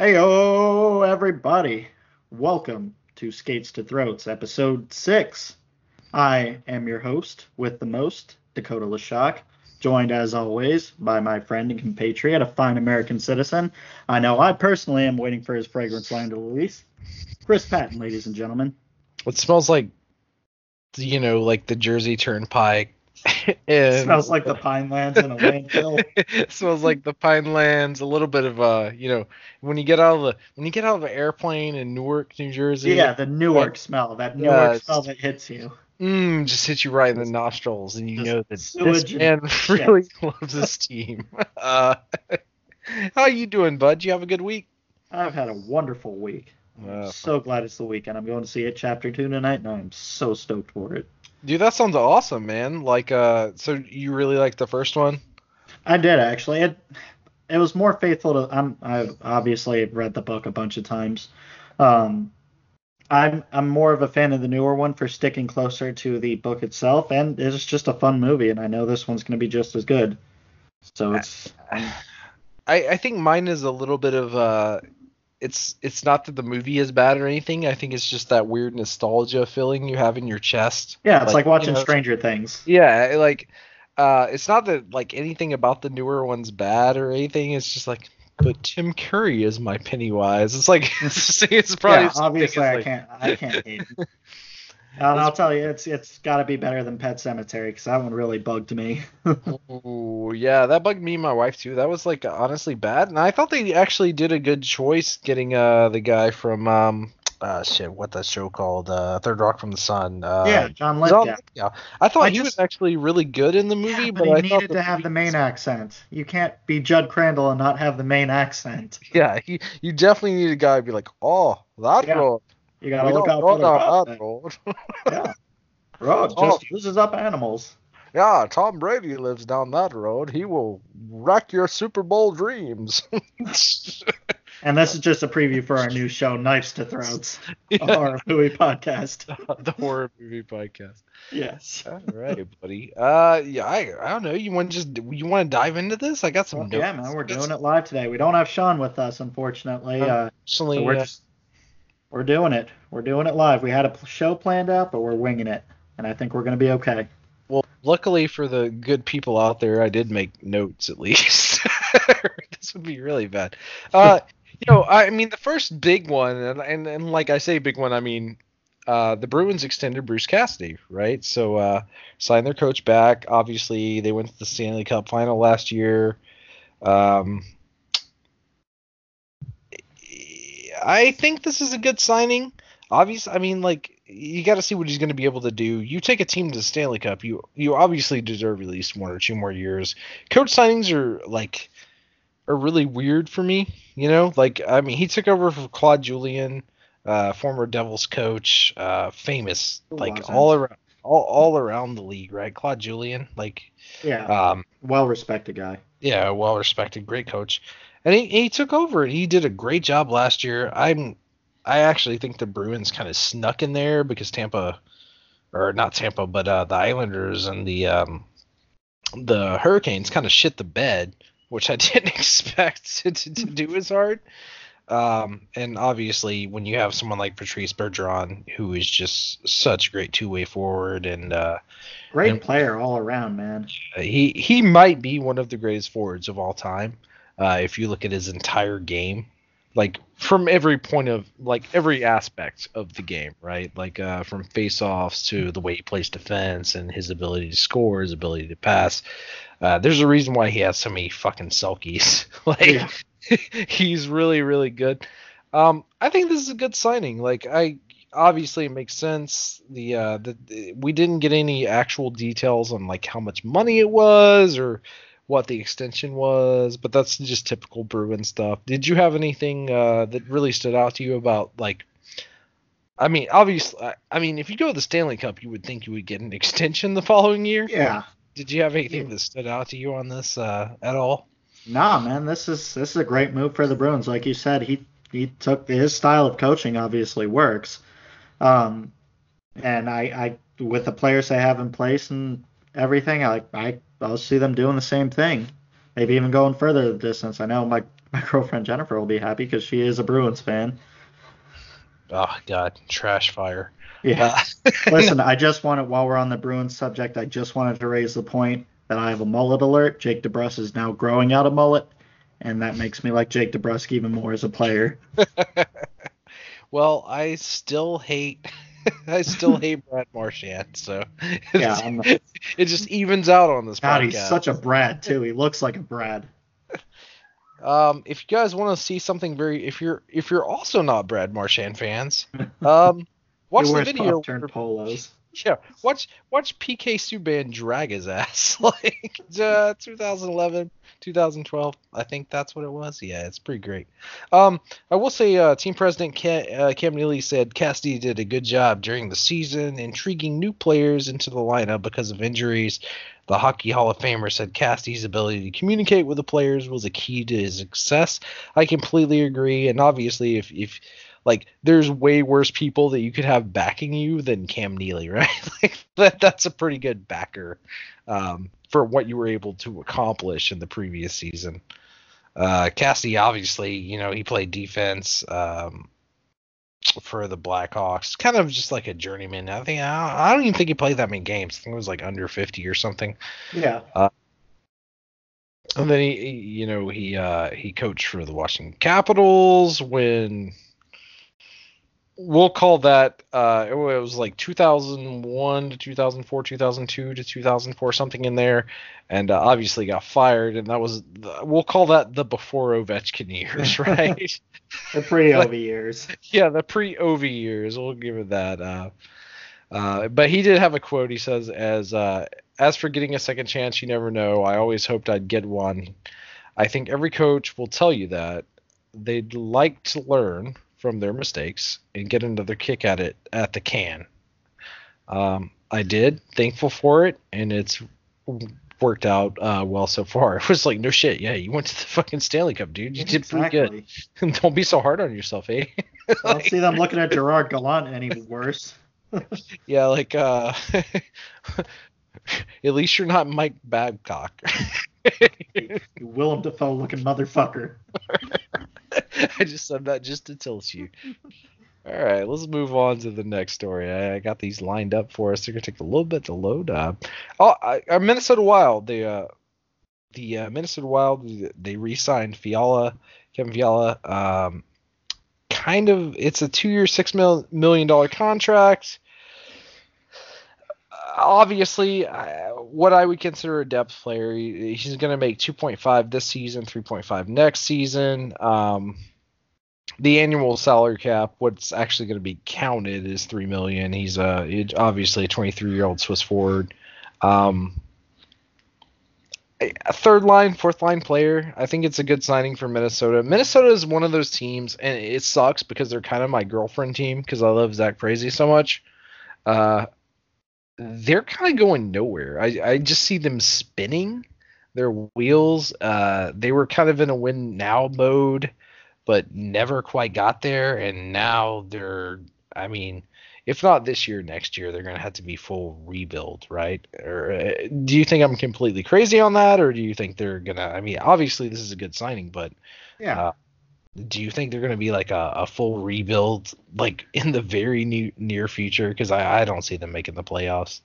Heyo, everybody. Welcome to Skates to Throats, episode six. I am your host with the most, Dakota Lashock, joined as always by my friend and compatriot, a fine American citizen. I know I personally am waiting for his fragrance line to release. Chris Patton, ladies and gentlemen. It smells like, you know, like the Jersey Turnpike. It and smells like the pine lands in a landfill. it smells like the pine lands. A little bit of uh, you know, when you get out of the when you get out of an airplane in Newark, New Jersey. Yeah, the Newark smell, that Newark Yes. smell that hits you. Mm, just hits you right in the nostrils, and you Just know that this man really loves his team. Uh, how you doing, bud? You have a good week? I've had a wonderful week. I'm Uh, so glad it's the weekend. I'm going to see it chapter two tonight, and I'm so stoked for it. Dude, that sounds awesome, man. Like, uh, so you really like the first one? I did actually. It it was more faithful to. I'm I've obviously read the book a bunch of times. Um, I'm I'm more of a fan of the newer one for sticking closer to the book itself, and it's just a fun movie, and I know this one's going to be just as good. So it's I, I think mine is a little bit of uh it's it's not that the movie is bad or anything. I think it's just that weird nostalgia feeling you have in your chest. yeah, it's like, you watching know, Stranger Things. Yeah, like uh it's not that like anything about the newer one's bad or anything. It's just like but Tim Curry is my Pennywise. It's like it's, it's probably yeah, obviously I like- can't I can't hate. it. And I'll tell you, it's it's got to be better than Pet Sematary because that one really bugged me. Ooh, yeah, that bugged me and my wife too. That was like honestly bad, and I thought they actually did a good choice getting uh the guy from um uh shit what that show called uh Third Rock from the Sun. Uh, yeah, John John Lithgow. Lithgow. I thought I he was actually really good in the movie, Yeah, but, but, I he thought needed the to have the movie- Maine accent. You can't be Judd Crandall and not have the Maine accent. Yeah, he, you definitely need a guy to be like, oh, that Yeah, road. You gotta we look out for the that road. Yeah, road Oh. just uses up animals. yeah, Tom Brady lives down that road. He will wreck your Super Bowl dreams. And this is just a preview for our new show, Knives to Throats, Yeah, horror movie podcast. the horror movie podcast. Yes. All right, buddy. Uh, yeah, I, I don't know. You want to just you want to dive into this? I got some Well, yeah, man, we're doing it live today. We don't have Sean with us, unfortunately. Uh, Personally, so we're uh, just we're doing it. We're doing it live. We had a show planned out, but we're winging it, and I think we're gonna be okay. well, luckily for the good people out there, I did make notes at least. this would be really bad. Uh, you know, I mean, the first big one, and, and and like I say, big one, I mean, uh, the Bruins extended Bruce Cassidy, right? So uh, signed their coach back. Obviously, they went to the Stanley Cup final last year. Um, I think this is a good signing. Obviously, I mean, like you got to see what he's going to be able to do. You take a team to the Stanley Cup, you you obviously deserve at least one or two more years. Coach signings are like are really weird for me. You know, like I mean, he took over for Claude Julien, uh, former Devils coach, uh, famous like all around all, all around the league, right? Claude Julien, like Yeah, um, well respected guy. yeah, well respected, great coach, and he, he took over. And he did a great job last year. I'm, I actually think the Bruins kind of snuck in there because Tampa, or not Tampa, but uh, the Islanders and the um, the Hurricanes kind of shit the bed, which I didn't expect to, to, to do as hard. Um, and obviously, when you have someone like Patrice Bergeron, who is just such a great two-way forward, and uh, Great And- player all around, man. he he might be one of the greatest forwards of all time. Uh, if you look at his entire game, like from every point of like every aspect of the game, right? Like uh, from face-offs to the way he plays defense and his ability to score, his ability to pass. Uh, there's a reason why he has so many fucking Selkes. like Yeah. he's really really good. Um, I think this is a good signing. Like I obviously it makes sense. The uh, the, the- we didn't get any actual details on like how much money it was or what the extension was, but that's just typical Bruin stuff. Did you have anything uh, that really stood out to you about like? I mean, obviously, I, mean, if you go to the Stanley Cup, you would think you would get an extension the following year. Yeah. Did you have anything that stood out to you on this uh, at all? Nah, man, this is this is a great move for the Bruins. Like you said, he he took his style of coaching obviously works. Um and I, I with the players they have in place and everything, I I I'll see them doing the same thing. maybe even going further the distance. I know my, my girlfriend Jennifer will be happy because she is a Bruins fan. Oh God, trash fire. Yeah. Listen, I just wanted while we're on the Bruins subject, I just wanted to raise the point that I have a mullet alert. Jake DeBrusk is now growing out a mullet, and that makes me like Jake DeBrusk even more as a player. well, I still hate I still hate Brad Marchand, so yeah, it just evens out on this God, podcast. he's such a Brad too. He looks like a Brad. Um, if you guys want to see something very, if you're if you're also not Brad Marchand fans, um, watch the video. Turned polos. Yeah, watch watch PK Subban drag his ass like uh, 2011, 2012. I think that's what it was. Yeah, it's pretty great. Um, I will say, uh, team president Cam, uh, Cam Neely said Cassidy did a good job during the season, intriguing new players into the lineup because of injuries. The Hockey Hall of Famer said Cassidy's ability to communicate with the players was a key to his success. I completely agree, and obviously, if if like there's way worse people that you could have backing you than Cam Neely, right? like that that's a pretty good backer um, for what you were able to accomplish in the previous season. Uh, Cassidy, obviously, you know, he played defense um, for the Blackhawks, kind of just like a journeyman. I think I don't even think he played that many games. I think it was like under 50 or something. Yeah. Uh, and then he, he, you know, he uh, he coached for the Washington Capitals when we'll call that uh, it was like 2001 to 2004 2002 to 2004 something in there. And uh, obviously got fired and that was the, we'll call that the before ovechkin years right? The pre-ov years. yeah the pre-ov years we'll give it that uh, uh, but he did have a quote he says as uh, as for getting a second chance you never know. I always hoped i'd get one. I think every coach will tell you that. They'd like to learn from their mistakes and get another kick at it at the can. Um, I did, thankful for it, and it's worked out uh, well so far. It was like no shit, yeah, you went to the fucking Stanley Cup, dude. You did pretty good. Don't be so hard on yourself, eh? like, I don't see them looking at Gerard Gallant any worse. yeah, like uh, at least you're not Mike Babcock. you Willem Dafoe looking motherfucker. I just said that just to tilt you. All right, let's move on to the next story. I, I got these lined up for us. They're gonna take a little bit to load up. Oh, I, uh, Minnesota Wild. The uh, the uh, Minnesota Wild. They re-signed Fiala, Kevin Fiala. Um, kind of. It's a two-year, six mil, million dollar contract. Obviously, uh, what I would consider a depth player. He, he's going to make 2.5 this season, 3.5 next season. Um, the annual salary cap, what's actually going to be counted is three million. He's a obviously a 23 year old Swiss forward. Um, a third line, fourth line player. I think it's a good signing for Minnesota. Minnesota is one of those teams, and it sucks because they're kind of my girlfriend team because I love Zach Parise so much. Uh, they're kind of going nowhere. I, I just see them spinning their wheels. Uh, they were kind of in a win now mode but never quite got there. And now they're, I mean, if not this year, next year, they're going to have to be full rebuild, right? Or uh, do you think I'm completely crazy on that, or do you think they're going to? I mean, obviously this is a good signing, but yeah. Uh, do you think they're going to be like a, a, full rebuild, like in the very new, near future? Because I, I don't see them making the playoffs.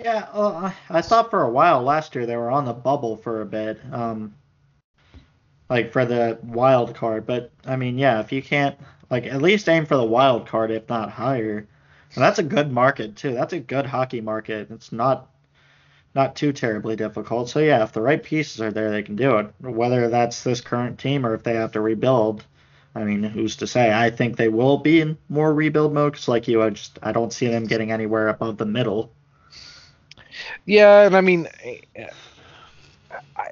Yeah, I thought for a while last year they were on the bubble for a bit. Um, like for the wild card. But I mean, yeah, if you can't like at least aim for the wild card, if not higher. And that's a good market too. That's a good hockey market. It's not not too terribly difficult. So yeah, if the right pieces are there, they can do it. Whether that's this current team or if they have to rebuild, I mean, who's to say? I think they will be in more rebuild mode. Cause like you, I just I don't see them getting anywhere above the middle. Yeah, and I mean,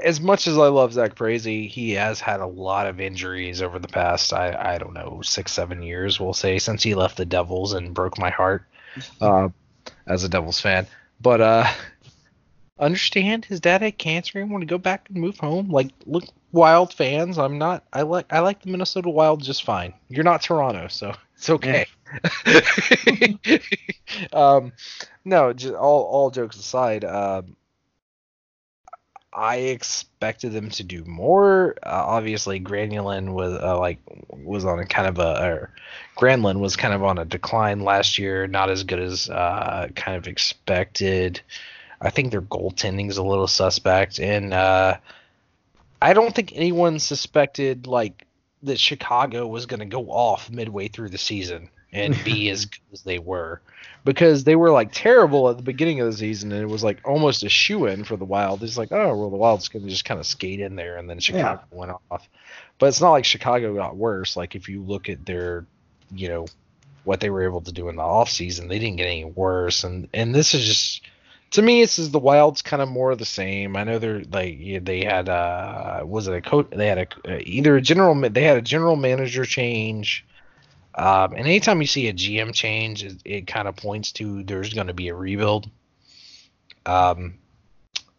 as much as I love Zach Parise, he has had a lot of injuries over the past I I don't know six seven years we'll say since he left the Devils and broke my heart uh, as a Devils fan. But uh, understand his dad had cancer and want to go back and move home. Like look, Wild fans, I'm not. I like I like the Minnesota Wild just fine. You're not Toronto, so it's okay. Yeah. um, no, just all all jokes aside. Um, I expected them to do more. Uh, obviously, Granulin was uh, like was on a kind of a or Granlund was kind of on a decline last year, not as good as uh, kind of expected. I think their goaltending is a little suspect, and uh, I don't think anyone suspected like that Chicago was going to go off midway through the season and be as good as they were because they were like terrible at the beginning of the season and it was like almost a shoe in for the Wild. It's like, oh well, the Wild's going to just kind of skate in there and then Chicago yeah. went off. But it's not like Chicago got worse. Like if you look at their, you know, what they were able to do in the off season, they didn't get any worse. And and this is just to me, this is the Wild's kind of more of the same. I know they're like they had uh was it a coach? They had a either a general they had a general manager change. Um, and anytime you see a GM change, it, it kind of points to there's going to be a rebuild. Um,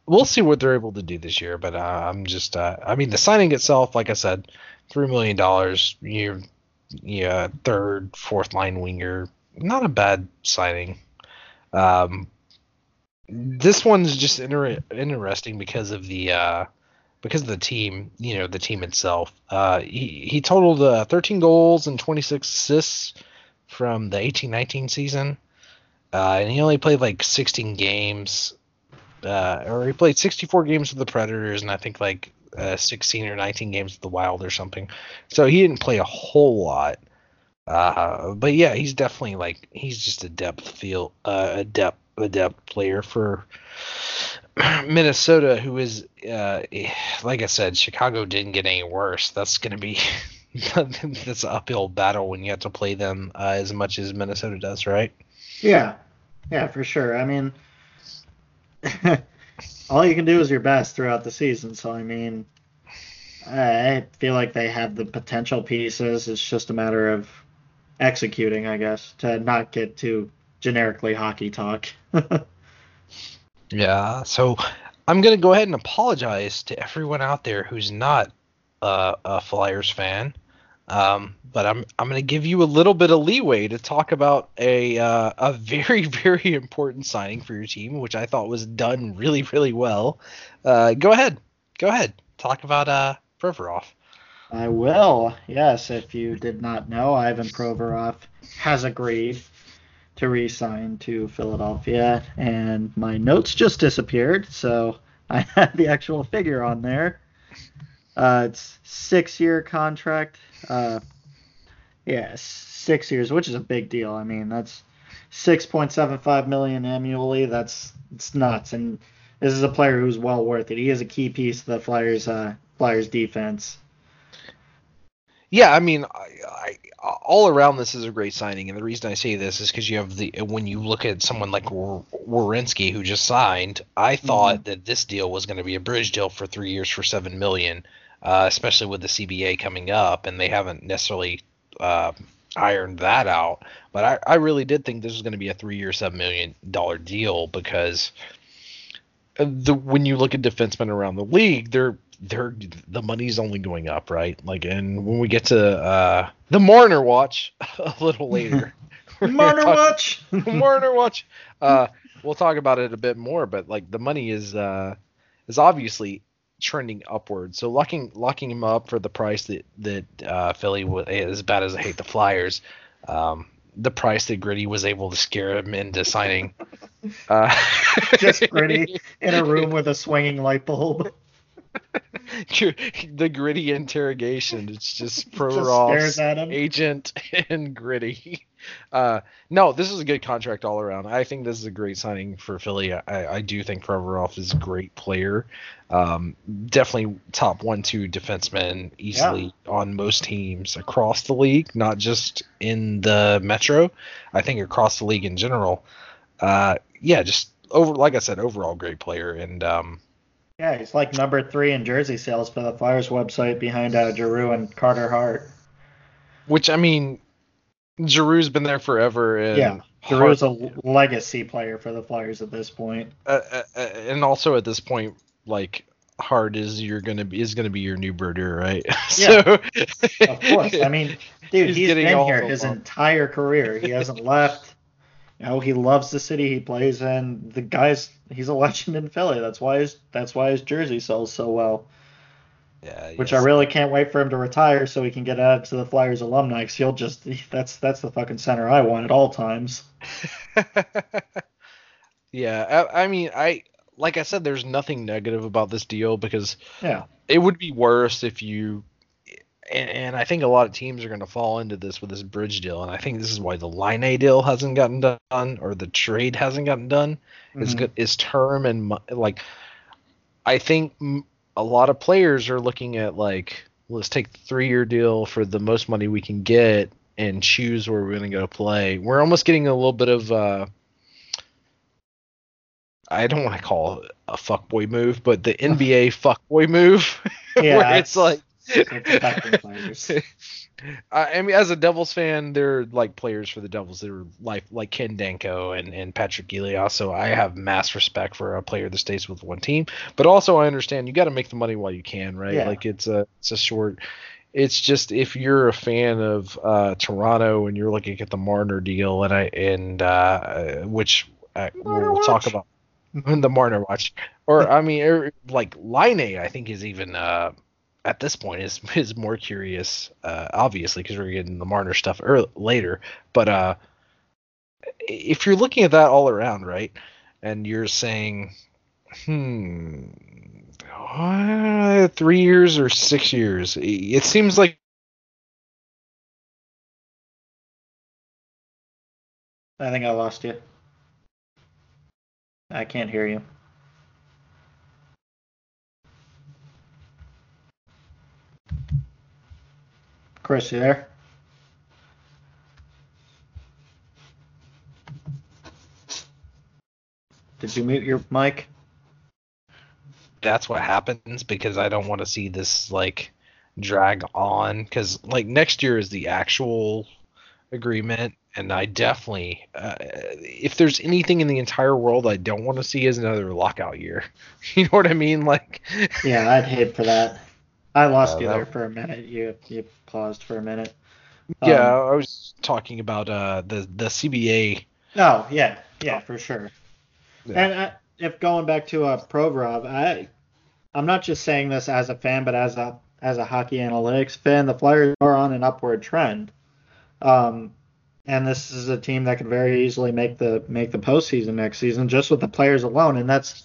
we'll see what they're able to do this year, but uh, I'm just, uh, I mean, the signing itself, like I said, three million dollars. You're, yeah, third, fourth line winger, not a bad signing. Um, this one's just inter- interesting because of the uh, because of the team, you know, the team itself. Uh, he he totaled uh, 13 goals and 26 assists from the 18-19 season, uh, and he only played like 16 games, uh, or he played 64 games with the Predators, and I think like uh, 16 or 19 games with the Wild or something. So he didn't play a whole lot. Uh, but yeah, he's definitely like he's just a depth feel, a depth a depth player for Minnesota, who is uh, like I said, Chicago didn't get any worse. That's going to be that's an uphill battle when you have to play them uh, as much as Minnesota does, right? Yeah, yeah, for sure. I mean, all you can do is your best throughout the season. So I mean, I feel like they have the potential pieces. It's just a matter of executing, I guess, to not get too generically hockey talk. yeah, so I'm gonna go ahead and apologize to everyone out there who's not uh, a Flyers fan, um, but I'm I'm gonna give you a little bit of leeway to talk about a uh, a very very important signing for your team, which I thought was done really really well. Uh, go ahead, go ahead, talk about uh, Provorov. I will. Yes, if you did not know, Ivan Provorov has agreed to re-sign to Philadelphia, and my notes just disappeared, so I had the actual figure on there. Uh, it's six-year contract. Uh, yeah, six years, which is a big deal. I mean, that's 6.75 million annually. That's it's nuts, and this is a player who's well worth it. He is a key piece of the Flyers uh, Flyers defense. Yeah, I mean, I, I, all around this is a great signing, and the reason I say this is because you have the when you look at someone like Werenski who just signed. I thought mm-hmm. that this deal was going to be a bridge deal for three years for seven million, uh, especially with the CBA coming up, and they haven't necessarily uh, ironed that out. But I, I really did think this was going to be a three-year, seven million dollar deal because the when you look at defensemen around the league, they're they're the money's only going up, right? Like, and when we get to uh, the Marner Watch a little later, Marner Watch, Marner Watch, uh, we'll talk about it a bit more. But like, the money is uh, is obviously trending upward. So locking locking him up for the price that that uh, Philly was as bad as I hate the Flyers. Um, the price that Gritty was able to scare him into signing. Uh, Just Gritty in a room with a swinging light bulb. the gritty interrogation. It's just Provorov's agent and gritty. Uh, no, this is a good contract all around. I think this is a great signing for Philly. I, I do think Provorov is a great player. Um, definitely top one, two defenseman easily yeah. on most teams across the league, not just in the Metro. I think across the league in general. Uh, yeah, just over, like I said, overall great player. And, um, yeah, he's like number three in jersey sales for the Flyers website behind uh, Giroux and Carter Hart. Which I mean, Giroux's been there forever. And yeah, Giroux's a legacy player for the Flyers at this point. Uh, uh, uh, and also at this point, like Hart is you're gonna be is gonna be your new birder, right? Yeah, so, of course. I mean, dude, he's, he's been here his entire career. He hasn't left. You know, he loves the city he plays in. The guy's he's a legend in Philly. That's why his that's why his jersey sells so well. Yeah. Which yes. I really can't wait for him to retire so he can get added to the Flyers alumni. Cause he'll just that's that's the fucking center I want at all times. yeah. I, I mean, I like I said, there's nothing negative about this deal because Yeah. it would be worse if you and, and I think a lot of teams are going to fall into this with this bridge deal, and I think this is why the Laine deal hasn't gotten done or the trade hasn't gotten done. Is Mhm. good is term and like I think a lot of players are looking at like let's take the three year deal for the most money we can get and choose where we're going to go play. We're almost getting a little bit of uh, I don't want to call it a fuckboy move, but the NBA fuckboy move, Yeah, where it's like it's affecting players. I I mean, as a Devils fan, they're like players for the Devils. They're like like Ken Daneyko and, and Patrik Elias. So I have mass respect for a player that stays with one team. But also, I understand you got to make the money while you can, right? Yeah. Like it's a it's a short. It's just if you're a fan of uh, Toronto and you're looking at the Marner deal, and I and uh, which uh, we'll talk watch. about the Marner watch, or I mean, er, like Laine I think is even uh, at this point is is more curious, uh, obviously, because we're getting the Marner stuff early, later. But uh, if you're looking at that all around, right, and you're saying, hmm, uh, three years or six years, it seems like I think I lost you. I can't hear you. Chris, you there? Did you mute your mic? that's what happens because I don't want to see this like drag on because like next year is the actual agreement and I definitely uh, if there's anything in the entire world I don't want to see is another lockout year. You know what I mean? Like Yeah, I'd hate for that. I lost Uh, you that- there for a minute. You you paused for a minute. yeah, Um, I was talking about uh the the CBA Oh yeah, yeah, for sure. Yeah. And I, if going back to uh, Provorov, I I'm not just saying this as a fan, but as a as a hockey analytics fan, the Flyers are on an upward trend. Um, and this is a team that could very easily make the make the postseason next season just with the players alone. And that's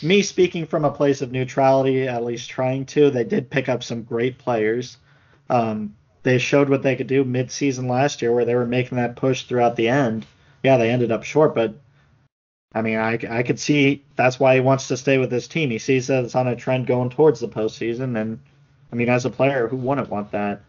me speaking from a place of neutrality, at least trying to. They did pick up some great players. Um, they showed what they could do mid-season last year, where they were making that push throughout the end. Yeah, they ended up short, but I mean, I, I could see that's why he wants to stay with this team. He sees that it's on a trend going towards the postseason, and I mean, as a player, who wouldn't want that?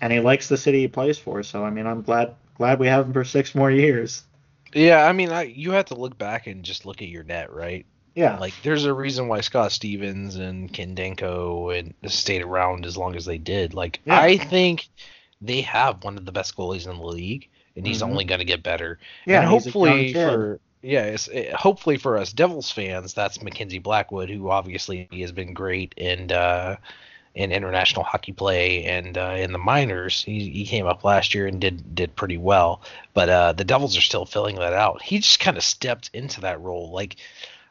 And he likes the city he plays for, so I mean, I'm glad glad we have him for six more years. Yeah, I mean I, you have to look back and just look at your net, right? Yeah, Like, there's a reason why Scott Stevens and Ken Daneyko and stayed around as long as they did. Like, Yeah. I think they have one of the best goalies in the league, and he's Mhm. only going to get better. yeah. and he's a young hopefully for yeah, it's, it, hopefully for us Devils fans, that's Mackenzie Blackwood, who obviously has been great in uh, in international hockey play and uh, in the minors. He, he came up last year and did did pretty well, but uh, the Devils are still filling that out. He just kind of stepped into that role. Like,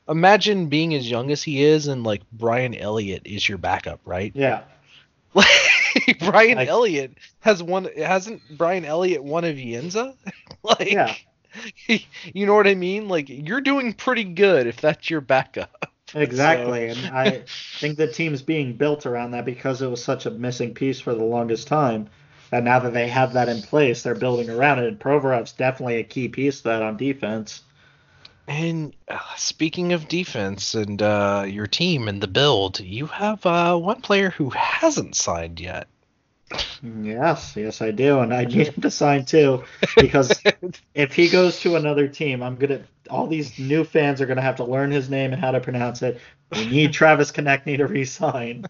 imagine being as young as he is, and like Brian Elliott is your backup, right? yeah, Like Brian Like- Elliott has won. Hasn't Brian Elliott won a Vezina? like, Yeah. you know what I mean? Like you're doing pretty good if that's your backup. exactly. And I think the team's being built around that because it was such a missing piece for the longest time. And now that they have that in place, they're building around it. And Provorov's definitely a key piece of that on defense. And uh, speaking of defense and uh, your team and the build, you have uh, one player who hasn't signed yet. Yes, yes, I do, and I need him to sign too because if he goes to another team, I'm gonna. All these new fans are gonna have to learn his name and how to pronounce it. We need Travis Konecny to resign.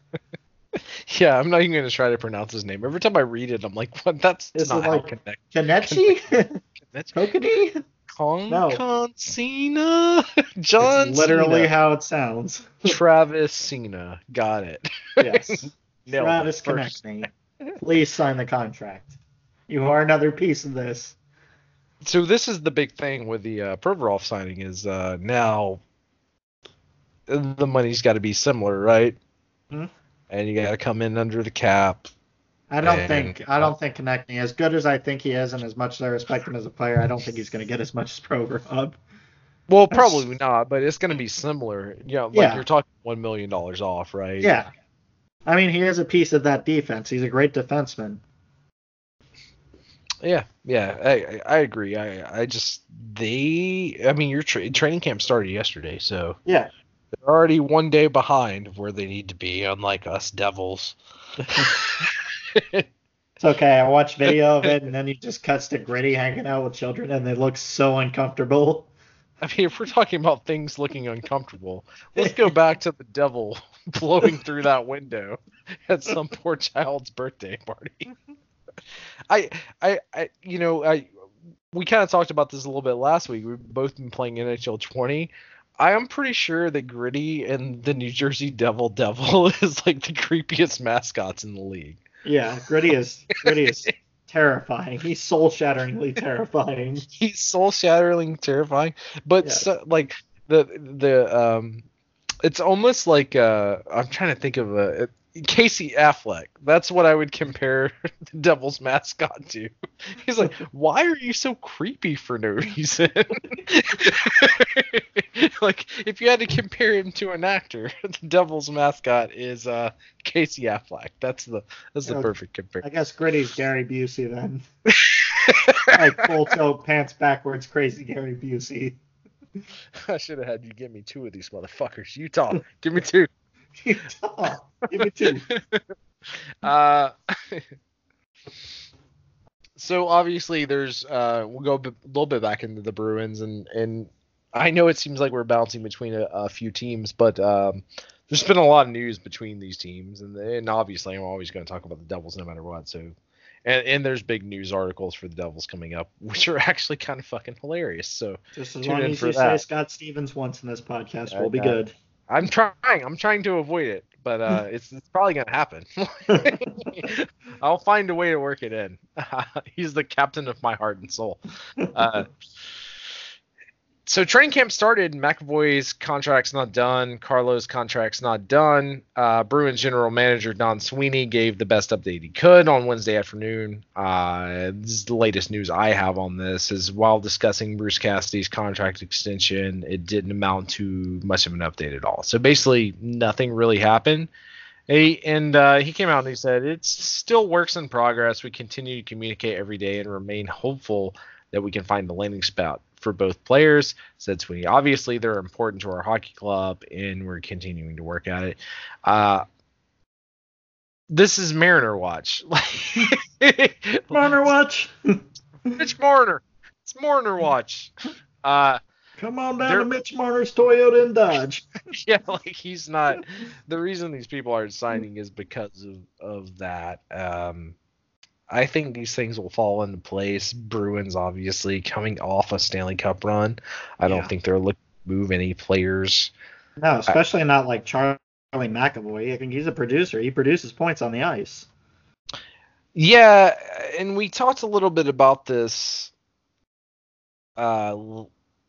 Yeah, I'm not even gonna try to pronounce his name. Every time I read it, I'm like, "What? That's Is not it like- connect." Konecny, That's Kokanee. Con No. Con Cena, John It's literally Cena. how it sounds. Travis Cena. Got it. Yes, Nailed Travis first. Konecny. Please sign the contract. You are another piece of this. so this is the big thing with the uh, Provorov signing is uh, now the money's got to be similar, right? Hmm. And you got to come in under the cap. I don't And- think I don't think Konecny, as good as I think he is, and as much as I respect him as a player, I don't think he's going to get as much as Provorov. Well, That's- probably not, but it's going to be similar. You know, like Yeah. you're talking one million dollars off, right? Yeah, I mean he is a piece of that defense. He's a great defenseman. Yeah, yeah, I I, I agree. I I just they. I mean, your tra- training camp started yesterday, so Yeah, they're already one day behind of where they need to be, unlike us Devils. it's okay. I watched video of it, and then he just cuts to Gritty hanging out with children, and they look so uncomfortable. I mean, if we're talking about things looking uncomfortable, let's go back to the devil blowing through that window at some poor child's birthday party. I, I, I, you know, I, we kind of talked about this a little bit last week. We've both been playing NHL 20. I am pretty sure that Gritty and the New Jersey Devil Devil is like the creepiest mascots in the league. Yeah, Gritty is Gritty is terrifying. He's soul shatteringly terrifying. he's soul shatteringly terrifying but Yeah. so, like the the um it's almost like uh i'm trying to think of a casey affleck that's what i would compare the devil's mascot to he's like why are you so creepy for no reason like if you had to compare him to an actor the devil's mascot is uh casey affleck that's the that's the Yeah. perfect comparison. I guess Gritty's Gary Busey then. like full tilt, pants backwards, crazy Gary Busey. I should have had you give me two of these motherfuckers. Utah, give me two. Give me two. Uh, so obviously there's uh, we'll go a little bit back into the Bruins and and I know it seems like we're bouncing between a, a few teams, but um, there's been a lot of news between these teams, and and obviously I'm always going to talk about the Devils no matter what. So. And, and there's big news articles for the Devils coming up, which are actually kind of fucking hilarious. So Just as long in as you say. Scott Stevens once in this podcast, I we'll be it. I'm trying. I'm trying to avoid it, but uh, it's it's probably gonna happen. I'll find a way to work it in. He's the captain of my heart and soul. Uh, so training camp started. McAvoy's contract's not done. Carlo's contract's not done. Uh, Bruins general manager Don Sweeney gave the best update he could on Wednesday afternoon. Uh, this is the latest news I have on this. Is while discussing Bruce Cassidy's contract extension, it didn't amount to much of an update at all. So basically, nothing really happened. He, and uh, he came out and he said it's still works in progress. We continue to communicate every day and remain hopeful that we can find the landing spot for both players. Said Sweeney. Obviously, they're important to our hockey club, and we're continuing to work at it. Uh, this is Mariner watch. Mariner watch. Mitch Marner. It's Marner watch. Uh, Come on down to Mitch Marner's Toyota and Dodge. yeah, like he's not. The reason these people aren't signing is because of of that. Um, I think these things will fall into place. Bruins obviously coming off a Stanley Cup run. I don't think they're looking to move any players. No, especially not like Charlie McAvoy. I think he's a producer. He produces points on the ice. Yeah, and we talked a little bit about this. Uh,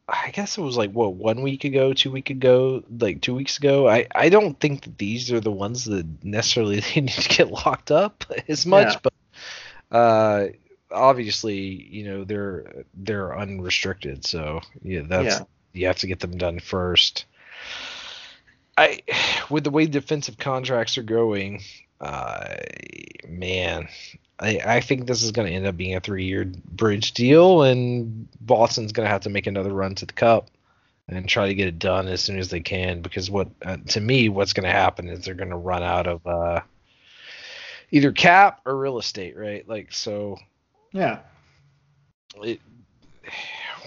I guess it was like what one week ago, two week ago, like two weeks ago. I I don't think that these are the ones that necessarily they need to get locked up as much, Yeah. but uh, obviously you know they're they're unrestricted, so yeah, that's Yeah. you have to get them done first. I with the way defensive contracts are going, uh, man, I, I think this is going to end up being a three-year bridge deal, and Boston's going to have to make another run to the cup and try to get it done as soon as they can. Because what, uh, to me, what's going to happen is they're going to run out of uh, either cap or real estate, right? Like so, Yeah. it,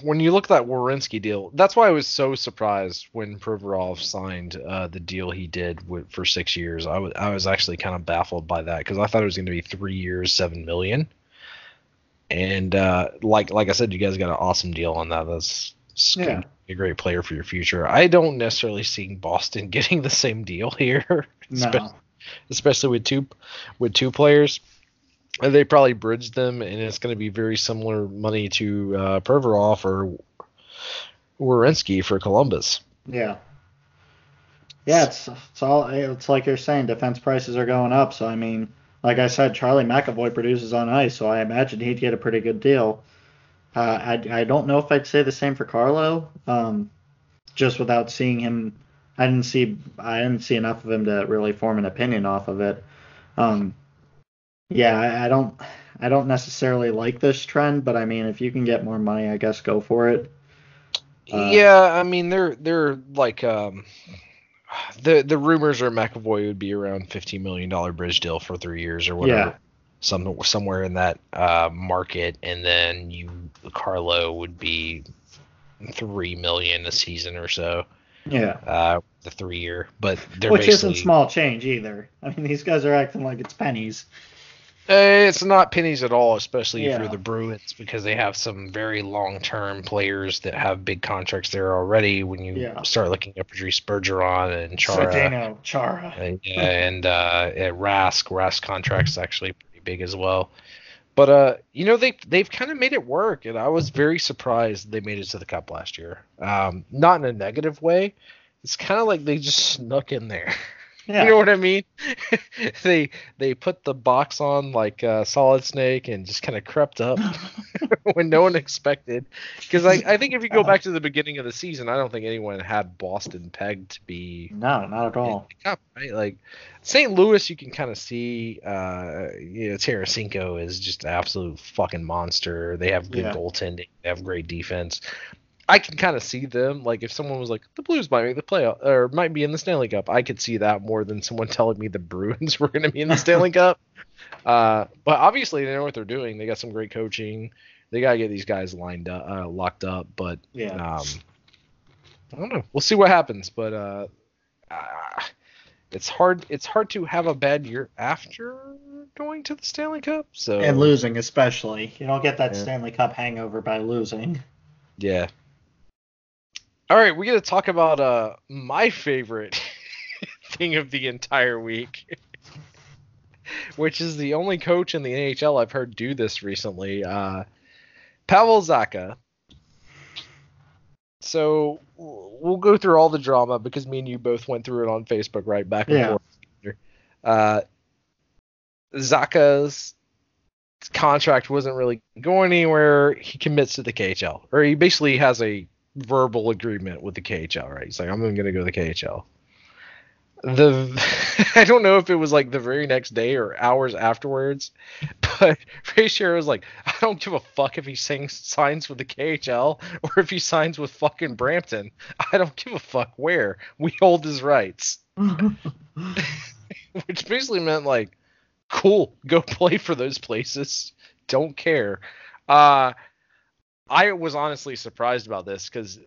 when you look at that Werenski deal, that's why I was so surprised when Provorov signed uh, the deal he did with, for six years. I was I was actually kind of baffled by that because I thought it was going to be three years, seven million. And uh, like like I said, you guys got an awesome deal on that. That's Yeah. be a great player for your future. I don't necessarily see Boston getting the same deal here, No. Especially with two with two players. And they probably bridged them, and it's going to be very similar money to uh, Provorov or Werenski for Columbus. Yeah. Yeah, it's it's all it's like you're saying. Defense prices are going up, so I mean, like I said, Charlie McAvoy produces on ice, so I imagine he'd get a pretty good deal. Uh, I I don't know if I'd say the same for Carlo. Um, just without seeing him, I didn't see I didn't see enough of him to really form an opinion off of it. Um, yeah, I, I don't I don't necessarily like this trend, but I mean, if you can get more money, I guess go for it. Uh, yeah, I mean they're they're like um the the rumors are McAvoy would be around fifteen million dollar bridge deal for three years or whatever. Yeah. Some somewhere in that uh, market, and then you Carlo would be three million a season or so. Yeah. Uh, the three year, but they're Which basically, isn't small change either. I mean, these guys are acting like it's pennies. Uh, it's not pennies at all, especially if you're the Bruins, because they have some very long-term players that have big contracts there already. When you Yeah. start looking at Patrice Bergeron and Chara, Zdeno, Chara. and, yeah, and uh, at Rask, Rask contract's actually pretty big as well. But uh, you know they they've kind of made it work, and I was very surprised they made it to the Cup last year. Um, not in a negative way. It's kind of like they just snuck in there. Yeah. You know what I mean? they they put the box on like uh, Solid Snake and just kind of crept up when no one expected. Because I, I think if you go back to the beginning of the season, I don't think anyone had Boston pegged to be no, not at all. cup, right? Like St. Louis, you can kind of see. Uh, you know, Tarasenko is just an absolute fucking monster. They have good Yeah. goaltending. They have great defense. I can kind of see them. Like if someone was like, the Blues might make the playoff or might be in the Stanley Cup, I could see that more than someone telling me the Bruins were going to be in the Stanley Cup. Uh, but obviously they know what they're doing. They got some great coaching. They got to get these guys lined up, uh, locked up. But Yeah. um, I don't know. We'll see what happens. But uh, uh, it's hard. It's hard to have a bad year after going to the Stanley Cup. So and losing, especially. You don't get that Yeah. Stanley Cup hangover by losing. Yeah. All right, we got to talk about uh my favorite thing of the entire week, which is the only coach in the NHL I've heard do this recently. Uh, Pavel Zacha. So we'll go through all the drama because me and you both went through it on Facebook, right back and Yeah. forth. Uh, Zacha's contract wasn't really going anywhere. He commits to the KHL, or he basically has a verbal agreement with the KHL, right? He's like, I'm going to go to the KHL. The I don't know if it was like the very next day or hours afterwards, but Ray Shero was like, I don't give a fuck if he sings, signs with the KHL or if he signs with fucking Brampton. I don't give a fuck where. We hold his rights. Which basically meant like, cool, go play for those places. Don't care. Uh I was honestly surprised about this because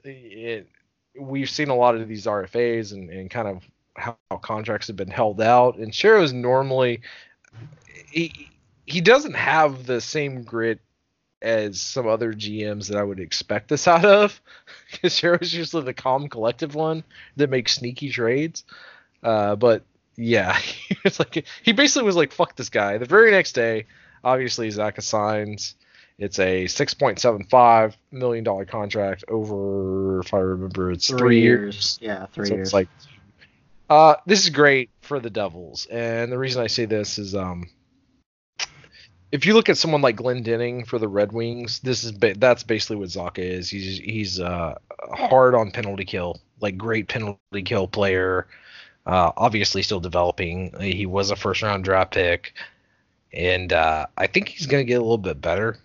we've seen a lot of these RFAs and, and kind of how, how contracts have been held out. And Shero's normally he he doesn't have the same grit as some other GMs that I would expect this out of. Because Shero's usually the calm, collective one that makes sneaky trades. Uh, but yeah, it's like he basically was like, "Fuck this guy." The very next day, obviously Zacha signs. It's a six point seven five million dollar contract over, if I remember, it's three, years. Yeah, three So years. it's like, uh, this is great for the Devils, and the reason I say this is, um, if you look at someone like Glendening for the Red Wings, this is ba- that's basically what Zacha is. He's he's uh, hard on penalty kill, like great penalty kill player. Uh, obviously still developing. He was a first round draft pick, and uh, I think he's gonna get a little bit better,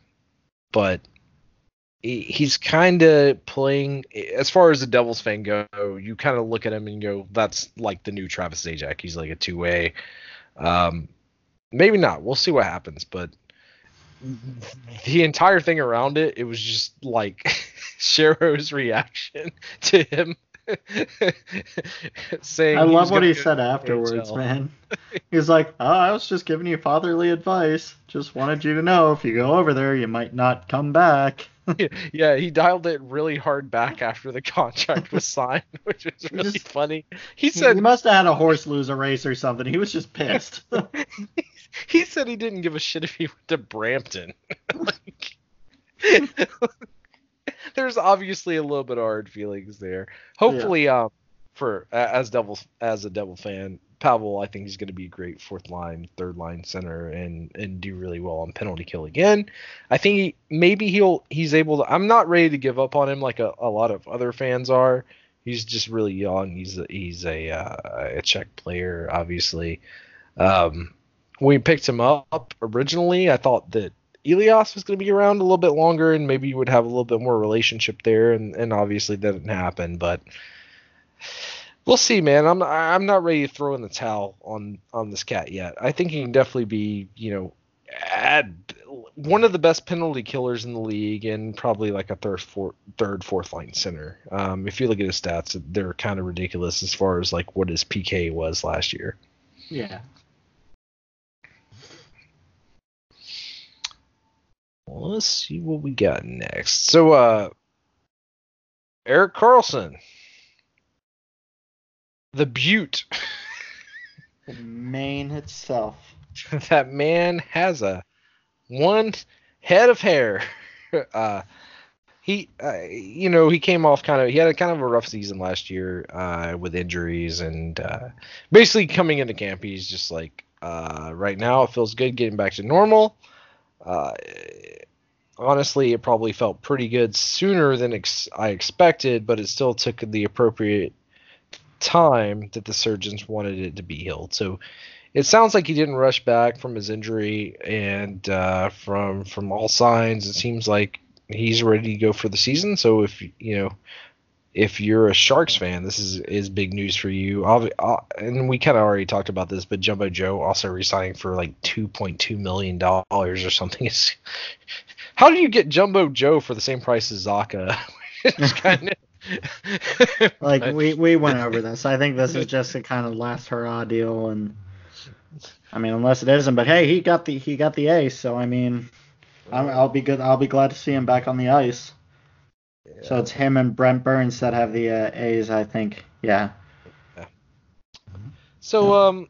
but he's kind of playing as far as the Devils fan go. You kind of look at him and go, "That's like the new Travis Zajac. He's like a two way." Um, maybe not. We'll see what happens. But the entire thing around it, it was just like Shero's reaction to him saying. I love what he said afterwards, man. He's like, "Oh, I was just giving you fatherly advice. Just wanted you to know if you go over there, you might not come back." yeah, he dialed it really hard back after the contract was signed, which was really just- funny. He He, said he must have had a horse lose a race or something. He was just pissed. he said he didn't give a shit if he went to Brampton. like, there's obviously a little bit of hard feelings there. Hopefully, yeah. um, for as devil as a devil fan, Pavel, I think he's going to be a great fourth line, third line center, and and do really well on penalty kill again. I think he, maybe he'll he's able to. I'm not ready to give up on him like a, a lot of other fans are. He's just really young. He's a, he's a uh, a Czech player, obviously. Um, when we picked him up originally, I thought that Elias was going to be around a little bit longer and maybe you would have a little bit more relationship there, and, and obviously that didn't happen. But we'll see, man. I'm I'm not ready to throw in the towel on on this cat yet. I think he can definitely be, you know, one of the best penalty killers in the league and probably like a third fourth third fourth line center. Um, if you look at his stats, they're kind of ridiculous as far as like what his PK was last year. Yeah, let's see what we got next. So, uh, Erik Karlsson, the Butte, the mane itself. that man has a one head of hair. Uh, he, uh, you know, he came off kind of. He had a kind of a rough season last year uh, with injuries and uh, basically coming into camp. He's just like, uh, right now it feels good getting back to normal. Uh, honestly, it probably felt pretty good sooner than ex- I expected, but it still took the appropriate time that the surgeons wanted it to be healed. So it sounds like he didn't rush back from his injury, and uh, from from all signs, it seems like he's ready to go for the season. So if you know if you're a Sharks fan, this is is big news for you. Uh, and we kind of already talked about this, but Jumbo Joe also resigning for like 2.2 million dollars or something. It's, how do you get Jumbo Joe for the same price as Zacha? kind of like we we went over this. I think this is just a kind of last hurrah deal, and I mean, unless it isn't, but hey, he got the he got the ace, so I mean, i will be good. I'll be glad to see him back on the ice. So it's him and Brent Burns that have the uh, A's, I think. Yeah. yeah. So um,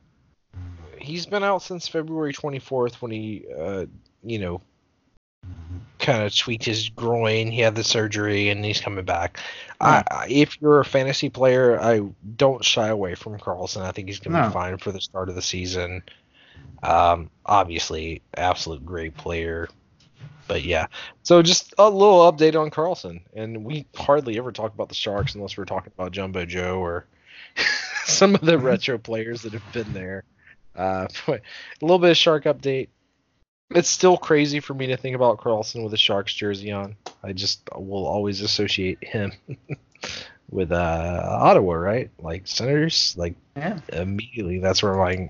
he's been out since February 24th when he uh, you know, kind of tweaked his groin. He had the surgery and he's coming back. Yeah. I, if you're a fantasy player, I don't shy away from Karlsson. I think he's going to no. be fine for the start of the season. Um, obviously, absolute great player. But yeah, so just a little update on Karlsson, and we hardly ever talk about the Sharks unless we're talking about Jumbo Joe or some of the mm-hmm. retro players that have been there. Uh, a little bit of Shark update. It's still crazy for me to think about Karlsson with a Sharks jersey on. I just will always associate him with uh, Ottawa, right? Like Senators, like yeah. immediately that's where my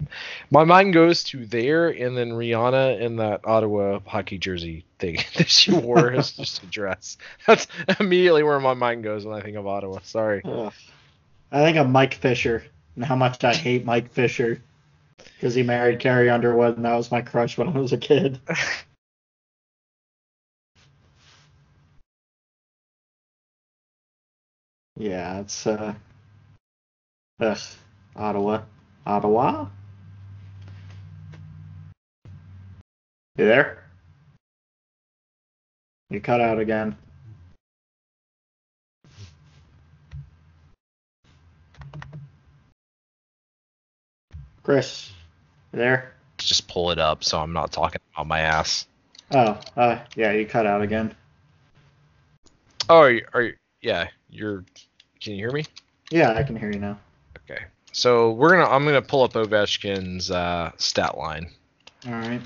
my mind goes to there, and then Rihanna in that Ottawa hockey jersey thing that she wore as just a dress. That's immediately where my mind goes when I think of Ottawa. Sorry. I think of Mike Fisher and how much I hate Mike Fisher because he married Carrie Underwood, and that was my crush when I was a kid. Yeah, it's uh, ugh, Ottawa, Ottawa. You there? You cut out again. Chris, you there? Just pull it up so I'm not talking about my ass. Oh, uh, yeah, you cut out again. Oh, are you, are you, yeah, you're can you hear me? Yeah, I can hear you now. Okay. So we're gonna I'm gonna pull up Ovechkin's uh, stat line. All right.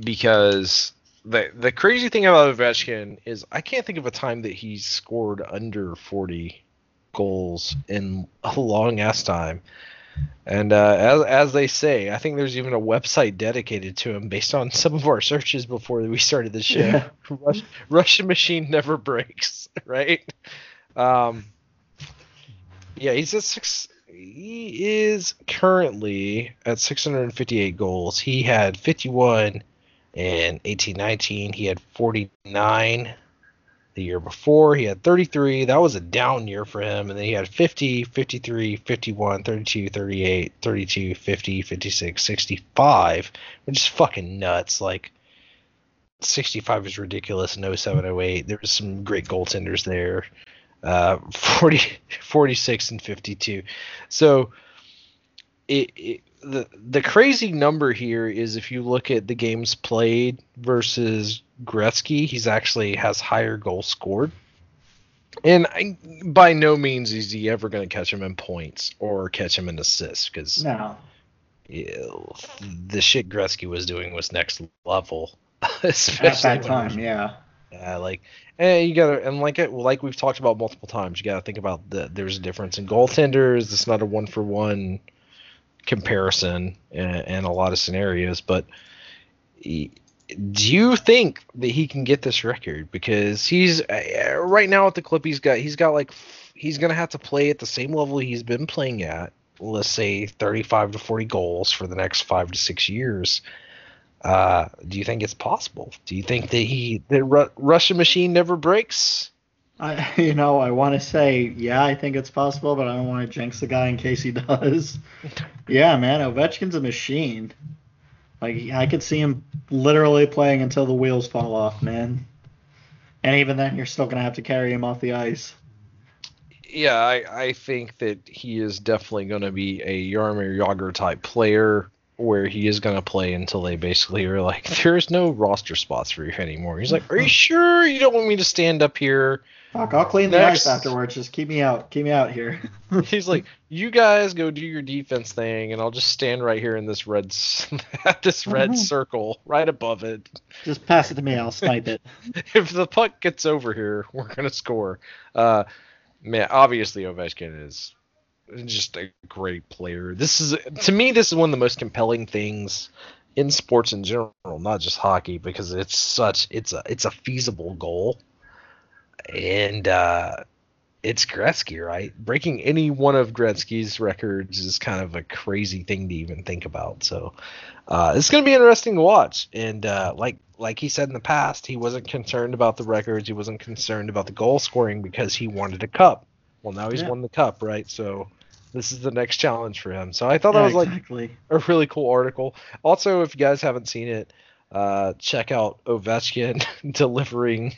Because the the crazy thing about Ovechkin is I can't think of a time that he's scored under 40 goals in a long ass time. And uh, as as they say, I think there's even a website dedicated to him based on some of our searches before we started the show. Yeah. Russian machine never breaks, right? Um, yeah, he's at six. He is currently at 658 goals. He had 51 in 1819. He had 49 the year before, he had 33. That was a down year for him. And then he had 50, 53, 51, 32, 38, 32, 50, 56, 65, which is fucking nuts. Like, 65 is ridiculous in 07, 08. There was some great goaltenders there. Uh, 40, 46 and 52. So, it, it the the crazy number here is if you look at the games played versus Gretzky, he's actually has higher goals scored. And I, by no means is he ever going to catch him in points or catch him in assists because No. the shit Gretzky was doing was next level, At especially that time, yeah. Yeah, like, and you gotta, and like, eh, it, like we've talked about multiple times, you gotta think about the there's a difference in goaltenders. It's not a one for one comparison in, in a lot of scenarios. But he- do you think that he can get this record? Because he's uh, right now at the clip he's got, he's got like, he's gonna have to play at the same level he's been playing at. Let's say 35 to 40 goals for the next five to six years. Uh, do you think it's possible? Do you think that he the Ru- Russian machine never breaks? I, you know, I want to say, yeah, I think it's possible, but I don't want to jinx the guy in case he does. yeah, man, Ovechkin's a machine. Like, I could see him literally playing until the wheels fall off, man. And even then, you're still gonna have to carry him off the ice. Yeah, I, I think that he is definitely going to be a Jaromir Jagr type player where he is going to play until they basically are like, there's no roster spots for you anymore. He's like, are you sure you don't want me to stand up here? Fuck, I'll clean the Next. ice afterwards. Just keep me out. Keep me out here. He's like, you guys go do your defense thing, and I'll just stand right here in this red at this red Mhm. circle right above it. just pass it to me. I'll snipe it. if the puck gets over here, we're gonna score. Uh, man, obviously Ovechkin is just a great player. This is to me, this is one of the most compelling things in sports in general, not just hockey, because it's such it's a it's a feasible goal, and uh, it's Gretzky, right? Breaking any one of Gretzky's records is kind of a crazy thing to even think about. So uh, it's going to be interesting to watch. And uh, like like he said in the past, he wasn't concerned about the records. He wasn't concerned about the goal scoring because he wanted a cup. Well, now he's Yeah. won the cup, right? So this is the next challenge for him. So I thought that Yeah, was like a really cool article. Also, if you guys haven't seen it, uh, check out Ovechkin delivering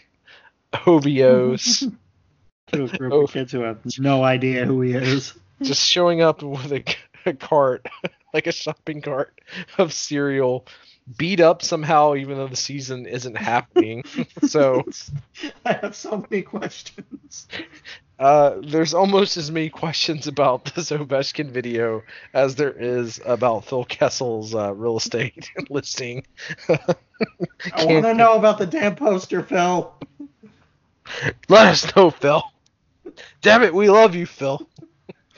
Ovi O's, to a group Oh. of kids who have no idea who he is. just showing up with a, a cart, like a shopping cart of cereal, beat up somehow, even though the season isn't happening. so I have so many questions. Uh, there's almost as many questions about this Ovechkin video as there is about Phil Kessel's uh, real estate listing. I want to know about the damn poster, Phil. Let us know, Phil. Damn it, we love you, Phil.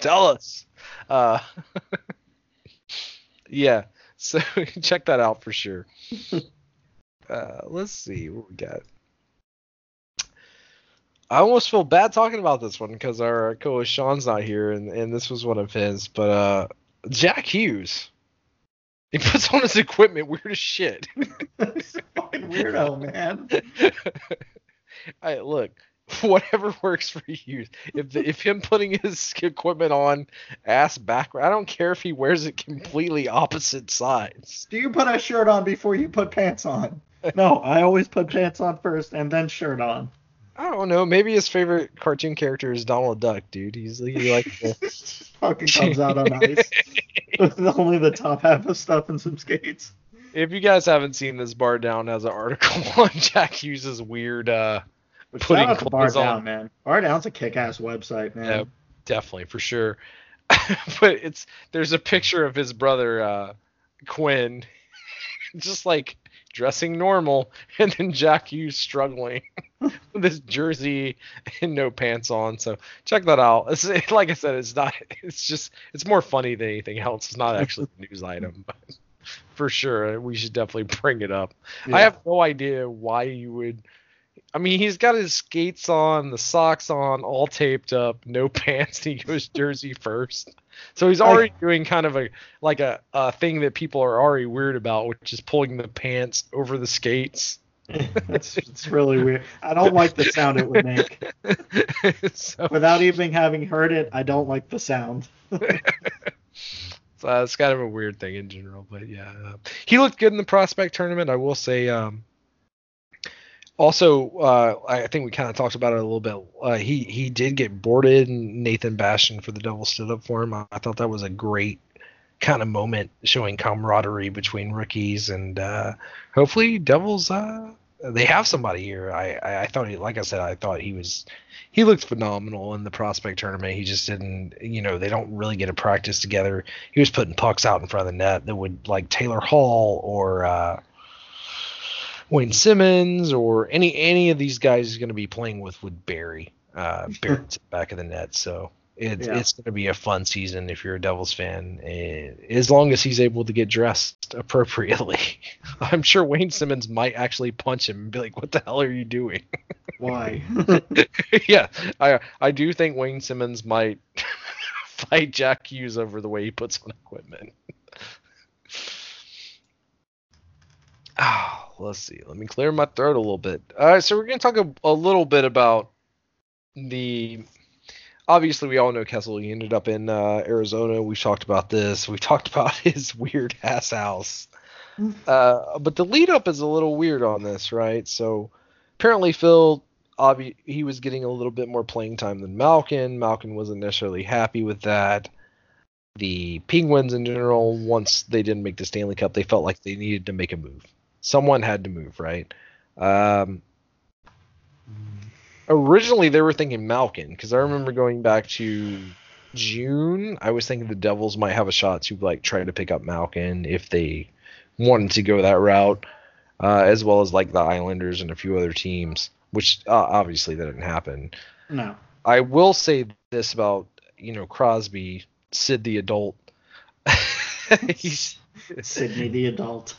Tell us. Uh, yeah, so check that out for sure. Uh, let's see what we got. I almost feel bad talking about this one because our co-host Sean's not here, and, and this was one of his. But uh, Jack Hughes, he puts on his equipment weird as shit. This fucking weirdo, man. I look, whatever works for you. If the, if him putting his equipment on ass backward, I don't care if he wears it completely opposite sides. Do you put a shirt on before you put pants on? No, I always put pants on first and then shirt on. I don't know. Maybe his favorite cartoon character is Donald Duck, dude. He's he like the, fucking comes out on ice with only the top half of stuff and some skates. if you guys haven't seen this, Bar Down has an article on Jack Hughes' weird. uh Putting shout out Bar clothes on. Down, man. Bar Down's a kick-ass website, man. Yeah, definitely for sure. but it's there's a picture of his brother uh, Quinn, just like dressing normal, and then Jack Hughes struggling with his jersey and no pants on. So check that out. It's, like I said, it's not. It's just it's more funny than anything else. It's not actually a news item, but for sure we should definitely bring it up. Yeah. I have no idea why you would. I mean, he's got his skates on, the socks on, all taped up, no pants. And he goes jersey first, so he's already doing kind of a like a, a thing that people are already weird about, which is pulling the pants over the skates. it's, it's really weird. I don't like the sound it would make. so, Without even having heard it, I don't like the sound. so uh, it's kind of a weird thing in general, but yeah, uh, he looked good in the prospect tournament. I will say. Um, also, uh, I think we kind of talked about it a little bit. Uh, he he did get boarded, and Nathan Bastian for the Devils stood up for him. I, I thought that was a great kind of moment, showing camaraderie between rookies, and uh, hopefully Devils uh, they have somebody here. I, I I thought he, like I said, I thought he was he looked phenomenal in the prospect tournament. He just didn't, you know, they don't really get a practice together. He was putting pucks out in front of the net that would like Taylor Hall or. Wayne Simmonds or any any of these guys is going to be playing with would bury uh, Barrett's back of the net. So it, Yeah. it's going to be a fun season if you're a Devils fan, as long as he's able to get dressed appropriately. I'm sure Wayne Simmonds might actually punch him and be like, "What the hell are you doing?" Why? yeah, I I do think Wayne Simmonds might fight Jack Hughes over the way he puts on equipment. Ah, let's see. Let me clear my throat a little bit. All right, so we're gonna talk a, a little bit about the. Obviously, we all know Kessel. He ended up in uh, Arizona. We've talked about this. We talked about his weird ass house. Uh, but the lead up is a little weird on this, right? So apparently, Phil, obvi- he was getting a little bit more playing time than Malkin. Malkin wasn't necessarily happy with that. The Penguins in general, once they didn't make the Stanley Cup, they felt like they needed to make a move. Someone had to move, right? Um, originally, they were thinking Malkin because I remember going back to June. I was thinking the Devils might have a shot to like try to pick up Malkin if they wanted to go that route, uh, as well as like the Islanders and a few other teams, which uh, obviously that didn't happen. no. I will say this about you know Crosby, Sid the adult. He's Sidney the adult.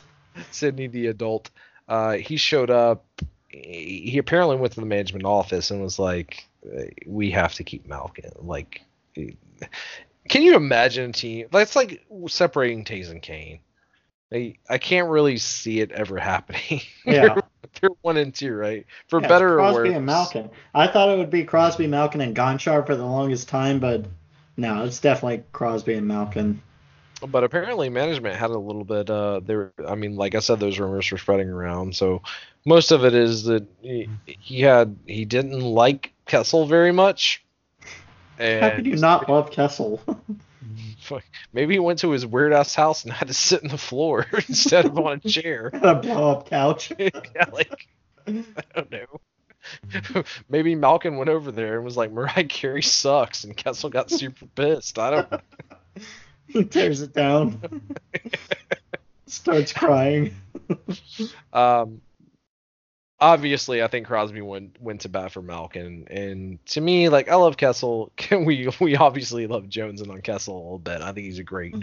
Sidney the adult. Uh, he showed up. He apparently went to the management office and was like, "We have to keep Malkin." Like, can you imagine a team? That's like separating Toews and Kane. I, I can't really see it ever happening. Yeah. they're one and two, right? For Yeah, better or worse. Crosby and Malkin. I thought it would be Crosby, Malkin, and Gonchar for the longest time, but no, it's definitely Crosby and Malkin. But apparently, management had a little bit. Uh, there. I mean, like I said, those rumors were spreading around. So most of it is that he, he had he didn't like Kessel very much. And How could you not love Kessel? Fuck, Maybe he went to his weird ass house and had to sit on the floor instead of on a chair. a blow up couch. yeah, like I don't know. Maybe Malkin went over there and was like, Mariah Carey sucks, and Kessel got super pissed. I don't. He tears it down. Starts crying. Um, obviously, I think Crosby went went to bat for Malkin, and to me, like I love Kessel. Can we we obviously love Jones and on Kessel a little bit. I think he's a great,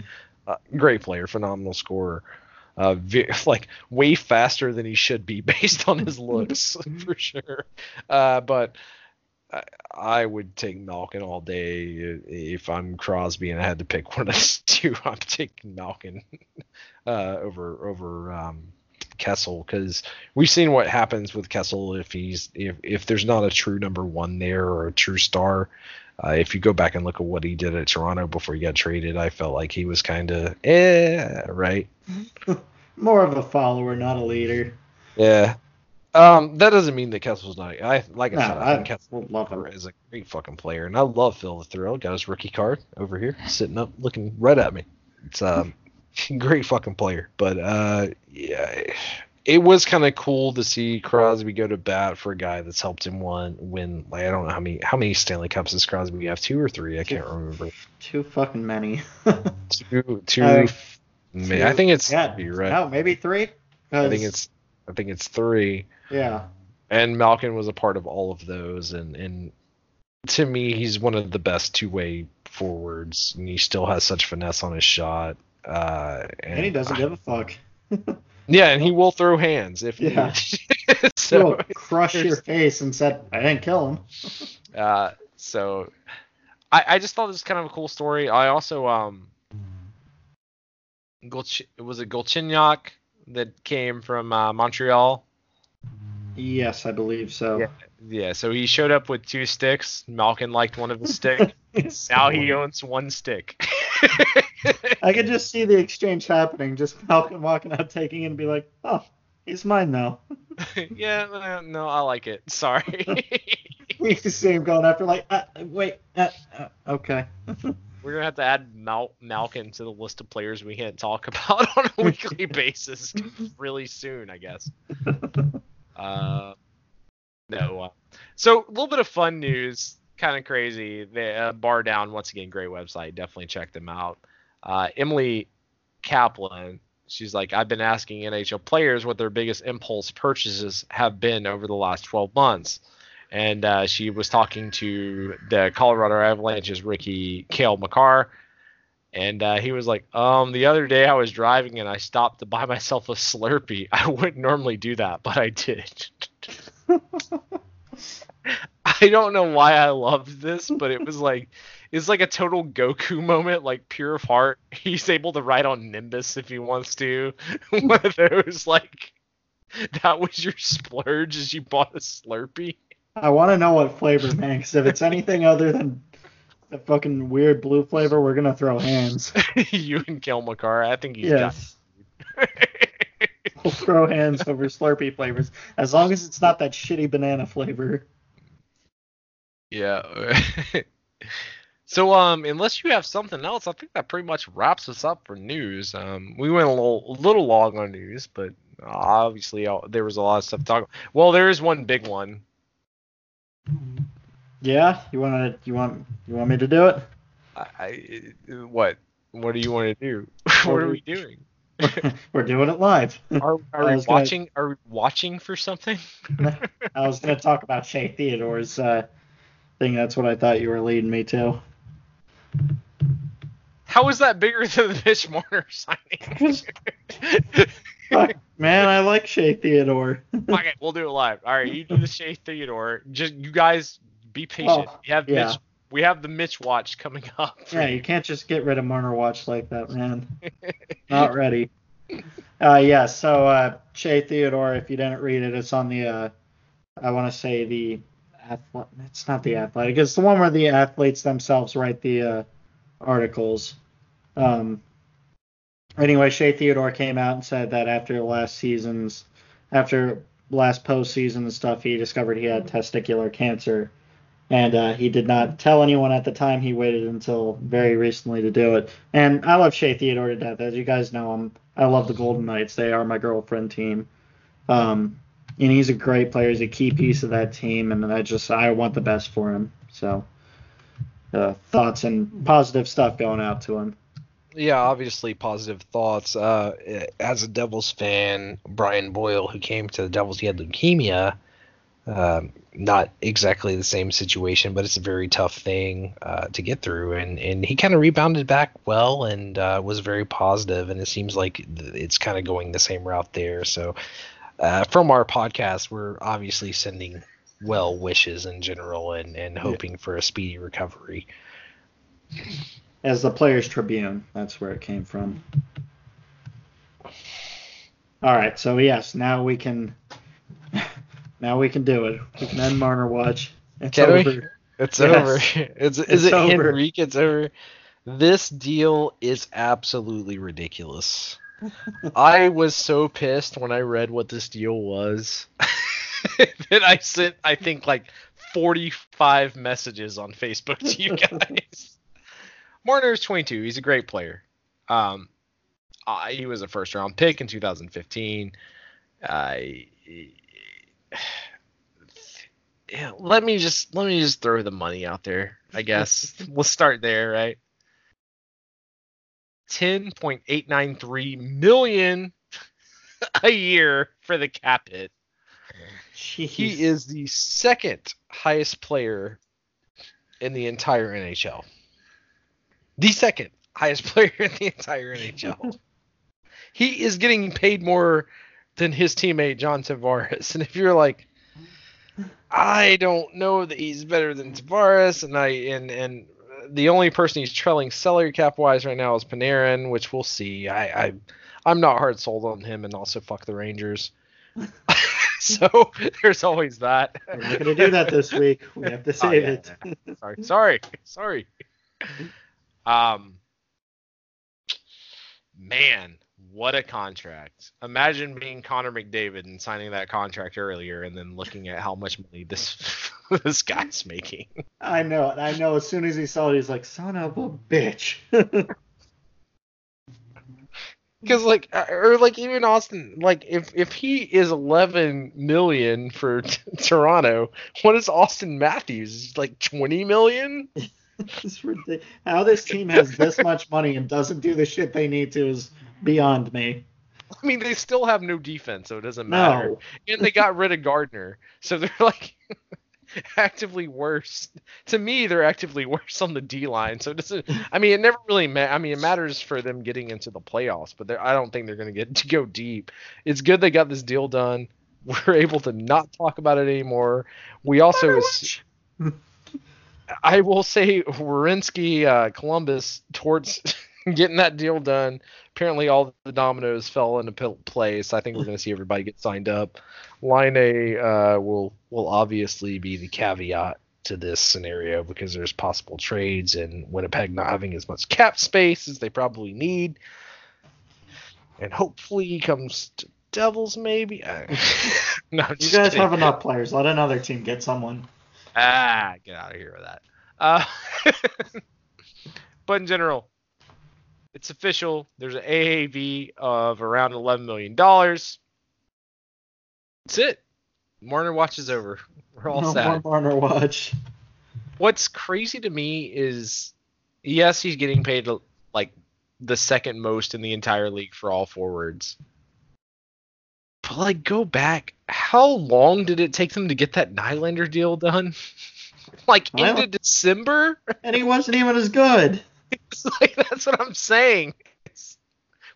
uh, great player, phenomenal scorer. Uh, ve- like way faster than he should be based on his looks for sure. Uh, but I, I would take Malkin all day if I'm Crosby and I had to pick one of the two. I'm taking Malkin uh, over over um, Kessel because we've seen what happens with Kessel if he's if if there's not a true number one there or a true star. Uh, if you go back and look at what he did at Toronto before he got traded, I felt like he was kind of eh, right? More of a follower, not a leader. Yeah. Um, that doesn't mean that Kessel's not. I like I No, said, I, I think Kessel love him. is a great fucking player, and I love Phil the Thrill. Got his rookie card over here, sitting up, looking right at me. It's um, great fucking player. But uh, yeah, it was kind of cool to see Crosby go to bat for a guy that's helped him win. Win like I don't know how many how many Stanley Cups does Crosby have? Two or three? I can't remember. Too fucking many. Two, two. Uh, man, I think it's yeah. you're right. No, maybe three. I think it's I think it's three. yeah. and Malkin was a part of all of those and and to me he's one of the best two-way forwards and he still has such finesse on his shot uh and, And he doesn't give a fuck. yeah and he will throw hands if Yeah. so He'll crush your face and said, I didn't kill him. uh so I I just thought this was kind of a cool story I also um Golch- was it Galchenyuk that came from uh, Montreal Yes, I believe so. Yeah. Yeah, so he showed up with two sticks. Malkin liked one of the stick. now he owns one stick. I could just see the exchange happening. Just Malcolm walking out, taking it, and be like, "Oh, he's mine now." yeah, no, I like it. Sorry. we see him going after like, uh, wait, uh, uh, okay. We're gonna have to add Mal- Malkin to the list of players we can't talk about on a weekly basis really soon, I guess. Uh, no. Uh, so a little bit of fun news, kind of crazy. The uh, Bar Down once again, great website. Definitely check them out. Uh, Emily Kaplan, she's like, I've been asking NHL players what their biggest impulse purchases have been over the last 12 months. And uh, she was talking to the Colorado Avalanche's Ricky Cale Makar. And uh, he was like, um, the other day I was driving and I stopped to buy myself a Slurpee. I wouldn't normally do that, but I did. I don't know why I loved this, but it was like it's like a total Goku moment, like pure of heart. He's able to ride on Nimbus if he wants to. One of those like that was your splurge as you bought a Slurpee. I want to know what flavor, man. Because if it's anything other than the fucking weird blue flavor, we're gonna throw hands. you and Cale Makar, I think he's yes. got. we'll throw hands over Slurpee flavors as long as it's not that shitty banana flavor. Yeah. so um, unless you have something else, I think that pretty much wraps us up for news. Um, we went a little a little long on news, but obviously uh, there was a lot of stuff to talk. About. Well, there is one big one. Yeah, you want to you want you want me to do it? I, I what what do you want to do? what are we doing? We're doing it live. Are, are we watching? Gonna, are we watching for something? I was going to talk about Shea Theodore's uh, thing. That's what I thought you were leading me to. How is that bigger than the Mitch Marner signing? Man, I like Shea Theodore. okay, we'll do it live. All right, you do the Shea Theodore. Just you guys be patient. Oh, you have yeah. Mitch. We have the Mitch watch coming up. Yeah, you can't just get rid of Marner watch like that, man. Not ready. Uh, yeah, so uh, Shea Theodore, if you didn't read it, it's on the, uh, I want to say the, athlete. it's not the athletic, it's the one where the athletes themselves write the uh, articles. Um, anyway, Shea Theodore came out and said that after last season's, after last postseason and stuff, he discovered he had testicular cancer and uh, he did not tell anyone at the time. He waited until very recently to do it. And I love Shea Theodore to death, as you guys know. I'm, I love the Golden Knights. They are my girlfriend team. Um, and he's a great player. He's a key piece of that team, and I just I want the best for him. So uh, thoughts and positive stuff going out to him. Yeah, obviously positive thoughts. Uh, as a Devils fan, Brian Boyle, who came to the Devils, he had leukemia um, not exactly the same situation, but it's a very tough thing uh, to get through. And, and he kind of rebounded back well and uh, was very positive. positive, And it seems like it's kind of going the same route there. So, uh, from our podcast, we're obviously sending well wishes in general and, and hoping yeah. for a speedy recovery. As the Players Tribune, that's where it came from. All right, so yes, now we can now we can do it. We can end Marner Watch. It's can over. We? It's yes. over. It's, it's is it over. Henrique? It's over. This deal is absolutely ridiculous. I was so pissed when I read what this deal was that I sent, I think, like 45 messages on Facebook to you guys. Marner is 22. He's a great player. Um, uh, he was a first round pick in 2015. Uh, yeah, let me just let me just throw the money out there. I guess we'll start there, right? Ten point eight nine three million a year for the cap hit. Jeez. He is the second highest player in the entire NHL. The second highest player in the entire NHL. he is getting paid more than his teammate John Tavares. And if you're like, I don't know that he's better than Tavares, and I and and the only person he's trailing salary cap wise right now is Panarin, which we'll see. I, I I'm not hard sold on him, and also fuck the Rangers. so there's always that. We're not going to do that this week. We have to Oh, save yeah, it. yeah. sorry, sorry, sorry. Um, man, what a contract! Imagine being Connor McDavid and signing that contract earlier, and then looking at how much money this this guy's making. I know. I know. As soon as he saw it, he's like, "Son of a bitch." Because like, uh, or like even Auston, like if if he is 11 million for t- Toronto, what is Auston Matthews? Like 20 million? it's ridiculous. How this team has this much money and doesn't do the shit they need to is beyond me. I mean, they still have no defense, so it doesn't matter. No. and they got rid of Gardiner, so they're like actively worse. To me, they're actively worse on the D line. So it doesn't. I mean, it never really. Ma- I mean, it matters for them getting into the playoffs, but I don't think they're going to get to go deep. It's good they got this deal done. We're able to not talk about it anymore. We also. I will say, Werenski, uh, Columbus, towards getting that deal done. Apparently, all the dominoes fell into place. I think we're going to see everybody get signed up. Laine uh, will will obviously be the caveat to this scenario because there's possible trades and Winnipeg not having as much cap space as they probably need, and hopefully he comes to Devils maybe. No, You guys kidding. have enough players. Let another team get someone. Ah, get out of here with that. Uh, but in general, it's official. There's an AAV of around $11 million. That's it. Marner watches over. We're all no sad. more Marner watch. What's crazy to me is, yes, he's getting paid like the second most in the entire league for all forwards. But like, go back. How long did it take them to get that Nylander deal done? like Nyla- into December? And he wasn't even as good. Like that's what I'm saying. It's,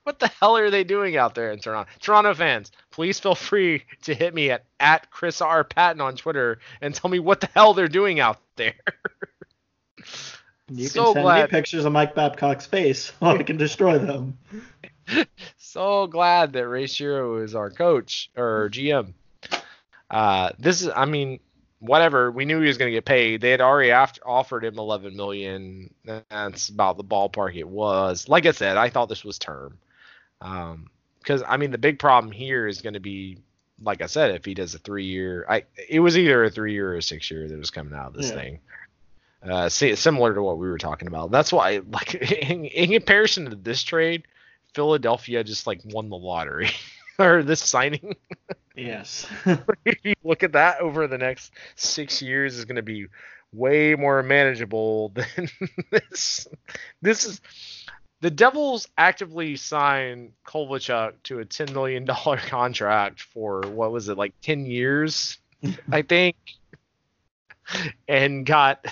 what the hell are they doing out there in Toronto? Toronto fans, please feel free to hit me at at Chris R Patton on Twitter and tell me what the hell they're doing out there. You So can send glad- me pictures of Mike Babcock's face so I can destroy them. so glad that Ray Shero is our coach or GM. Uh, this is, I mean, whatever. We knew he was going to get paid. They had already after, offered him 11 million. That's about the ballpark it was. Like I said, I thought this was term. Um, because I mean, the big problem here is going to be, like I said, if he does a three-year, I it was either a three-year or a six-year that was coming out of this Yeah. thing. Uh, see, similar to what we were talking about. That's why, like, in, in comparison to this trade, Philadelphia just like won the lottery or this signing. Yes. if you look at that over the next six years is going to be way more manageable than this. This is the Devils actively signed Kovalchuk to a ten million dollar contract for what was it like ten years, I think, and got.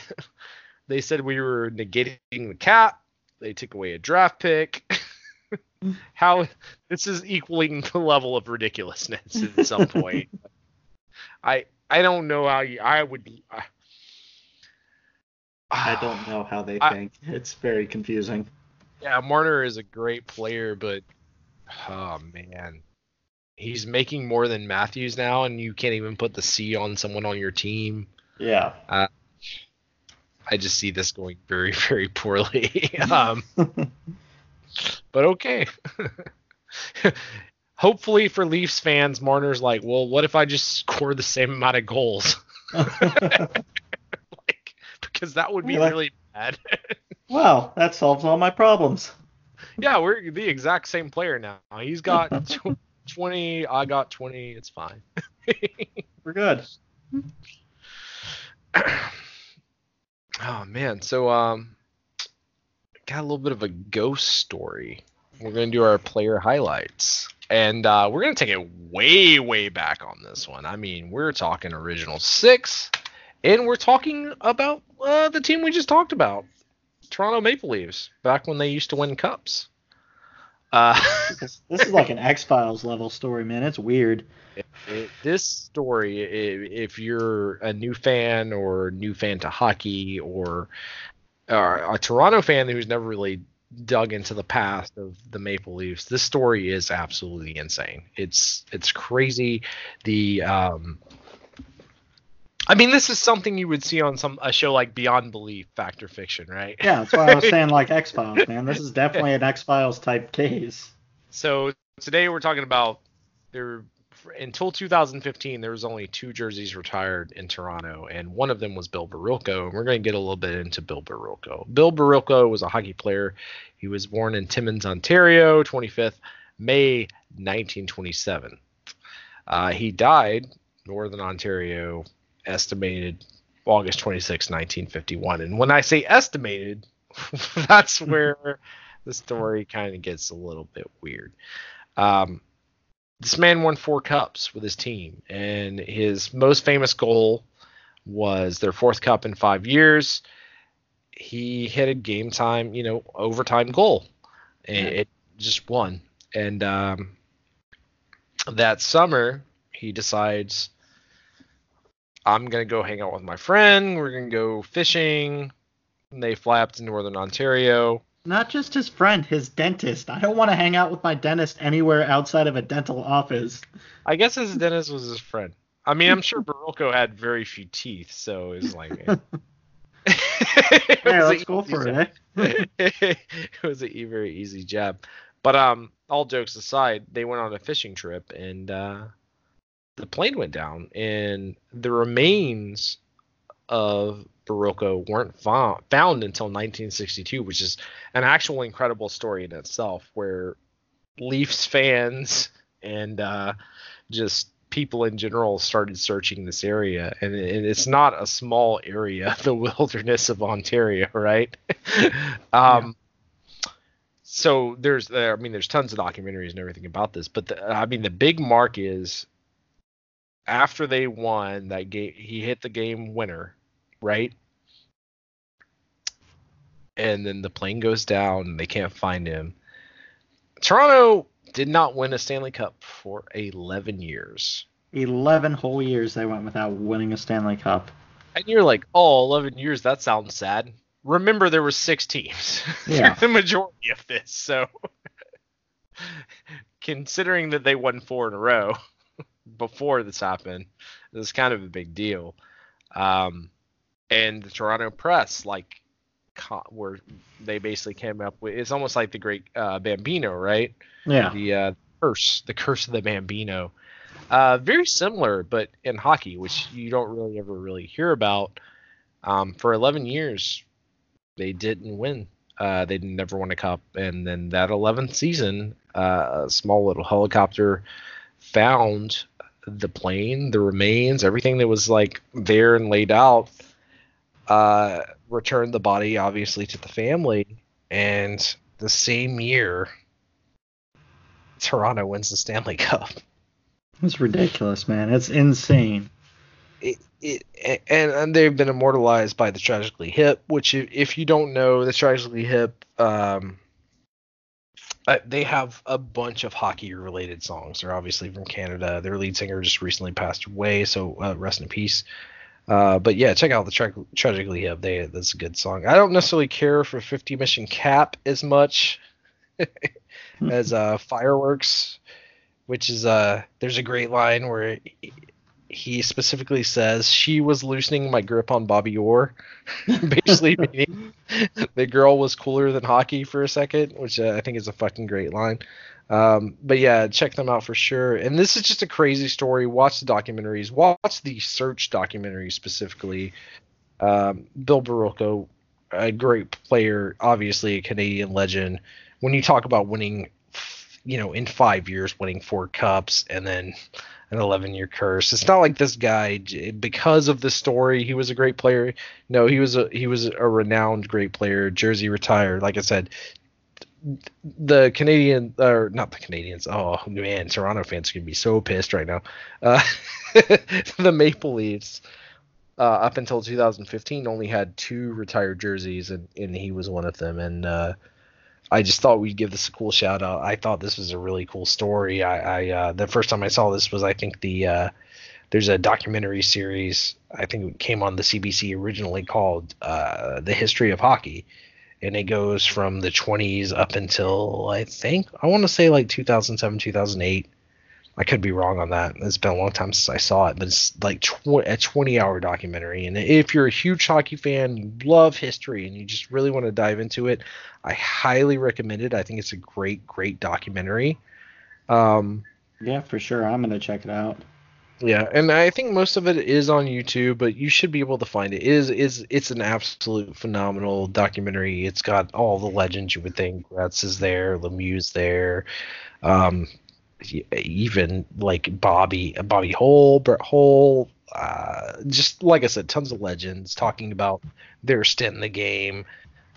They said we were negating the cap. They took away a draft pick. How this is equaling the level of ridiculousness at some point. I I don't know how you I would. I, I don't know how they I- think. It's very confusing. Yeah, Marner is a great player, but oh man, he's making more than Matthews now, and you can't even put the C on someone on your team. Yeah. I just see this going very very poorly. um, but okay. Hopefully for Leafs fans, Marner's like, well, what if I just score the same amount of goals? like, because that would be Really? really bad. well, that solves all my problems. yeah, we're the exact same player now. He's got tw- 20, I got 20. It's fine. We're good. oh man, so um, got a little bit of a ghost story. We're gonna do our player highlights, and uh, we're gonna take it way, way back on this one. I mean, we're talking original six, and we're talking about uh, the team we just talked about, Toronto Maple Leafs, back when they used to win cups. Uh, This, is like an X Files level story, man. It's weird. It- this story, i- if you're a new fan or new fan to hockey or, or a Toronto fan who's never really dug into the past of the Maple Leafs, this story is absolutely insane. It's it's crazy. The um, I mean, this is something you would see on some a show like Beyond Belief, Fact or Fiction, right? Yeah, that's why I was saying like X Files, man. This is definitely an X Files type case. So today we're talking about there until 2015 there was only two jerseys retired in Toronto, and one of them was Bill Barilko. And we're going to get a little bit into Bill Barilko. Bill Barilko was a hockey player. He was born in Timmins, Ontario, 25th May 1927. Uh, he died Northern Ontario, estimated August 26, 1951. And when I say estimated, that's where the story kind of gets a little bit weird. Um, this man won four cups with his team, and his most famous goal was their fourth cup in five years. He hit a game time, you know, overtime goal, and it just won. And um, that summer, he decides, I'm gonna go hang out with my friend. We're gonna go fishing. And they fly up to Northern Ontario. Not just his friend, his dentist. I don't want to hang out with my dentist anywhere outside of a dental office. I guess his dentist was his friend. I mean, I'm sure Barilko had very few teeth, so it's like. it Yeah, was let's go for job. it. Eh? it was a very easy jab. But um, all jokes aside, they went on a fishing trip and uh, the plane went down, and the remains of Barilko weren't found, found until 1962, which is an actual incredible story in itself, where Leafs fans and uh, just people in general started searching this area, and, it's not a small area, the wilderness of Ontario, right? um, So there's, uh, I mean, there's tons of documentaries and everything about this, but the, I mean, the big mark is after they won that game, he hit the game winner, right? And then the plane goes down and they can't find him. Toronto did not win a Stanley Cup for 11 years. 11 whole years they went without winning a Stanley Cup. And you're like, oh, 11 years, that sounds sad. Remember, there were six teams Yeah. the majority of this. So, considering that they won four in a row before this happened, it was kind of a big deal. Um, and the Toronto press, like, where they basically came up with it's almost like the great uh, Bambino, right? Yeah. the uh, curse, the curse of the Bambino. Uh, very similar, but in hockey, which you don't really ever really hear about. Um, for 11 years, they didn't win. Uh, they never won a cup, and then that 11th season, uh, a small little helicopter found the plane, the remains, everything that was like there and laid out. Uh, returned the body obviously to the family, and the same year, Toronto wins the Stanley Cup. It's ridiculous, man. It's insane. It, it and, and they've been immortalized by the Tragically Hip, which if, you don't know, the Tragically Hip, um, uh, they have a bunch of hockey related songs. They're obviously from Canada. Their lead singer just recently passed away, so uh, rest in peace. Uh, but yeah, check out the tra- Tragically Hip. They that's a good song. I don't necessarily care for 50 Mission Cap as much as uh, Fireworks, which is uh there's a great line where he- he specifically says she was loosening my grip on Bobby Orr, basically meaning the girl was cooler than hockey for a second, which uh, I think is a fucking great line. Um, but yeah, check them out for sure. And this is just a crazy story. Watch the documentaries. Watch the Search documentary specifically. Um, Bill Barilko, a great player, obviously a Canadian legend. When you talk about winning, you know, in five years, winning four cups and then an 11 year curse. It's not like this guy because of the story he was a great player. No, he was a he was a renowned great player. Jersey retired. Like I said, the Canadian or not the Canadians. Oh man, Toronto fans are gonna be so pissed right now. Uh, the Maple Leafs. Uh, up until 2015, only had two retired jerseys, and, and he was one of them. And uh, I just thought we'd give this a cool shout out. I thought this was a really cool story. I, I uh, the first time I saw this was I think the uh, there's a documentary series I think it came on the CBC originally called uh, The History of Hockey, and it goes from the 20s up until I think I want to say like 2007, 2008. I could be wrong on that. It's been a long time since I saw it, but it's like tw- a 20 hour documentary. And if you're a huge hockey fan, love history, and you just really want to dive into it, I highly recommend it. I think it's a great, great documentary. Um, yeah, for sure. I'm gonna check it out. Yeah, and I think most of it is on YouTube, but you should be able to find it. it is is it's an absolute phenomenal documentary. It's got all the legends you would think. Gretz is there, Lemieux's there, um, even like Bobby Bobby Hull, Brett Hull. Uh, just like I said, tons of legends talking about their stint in the game.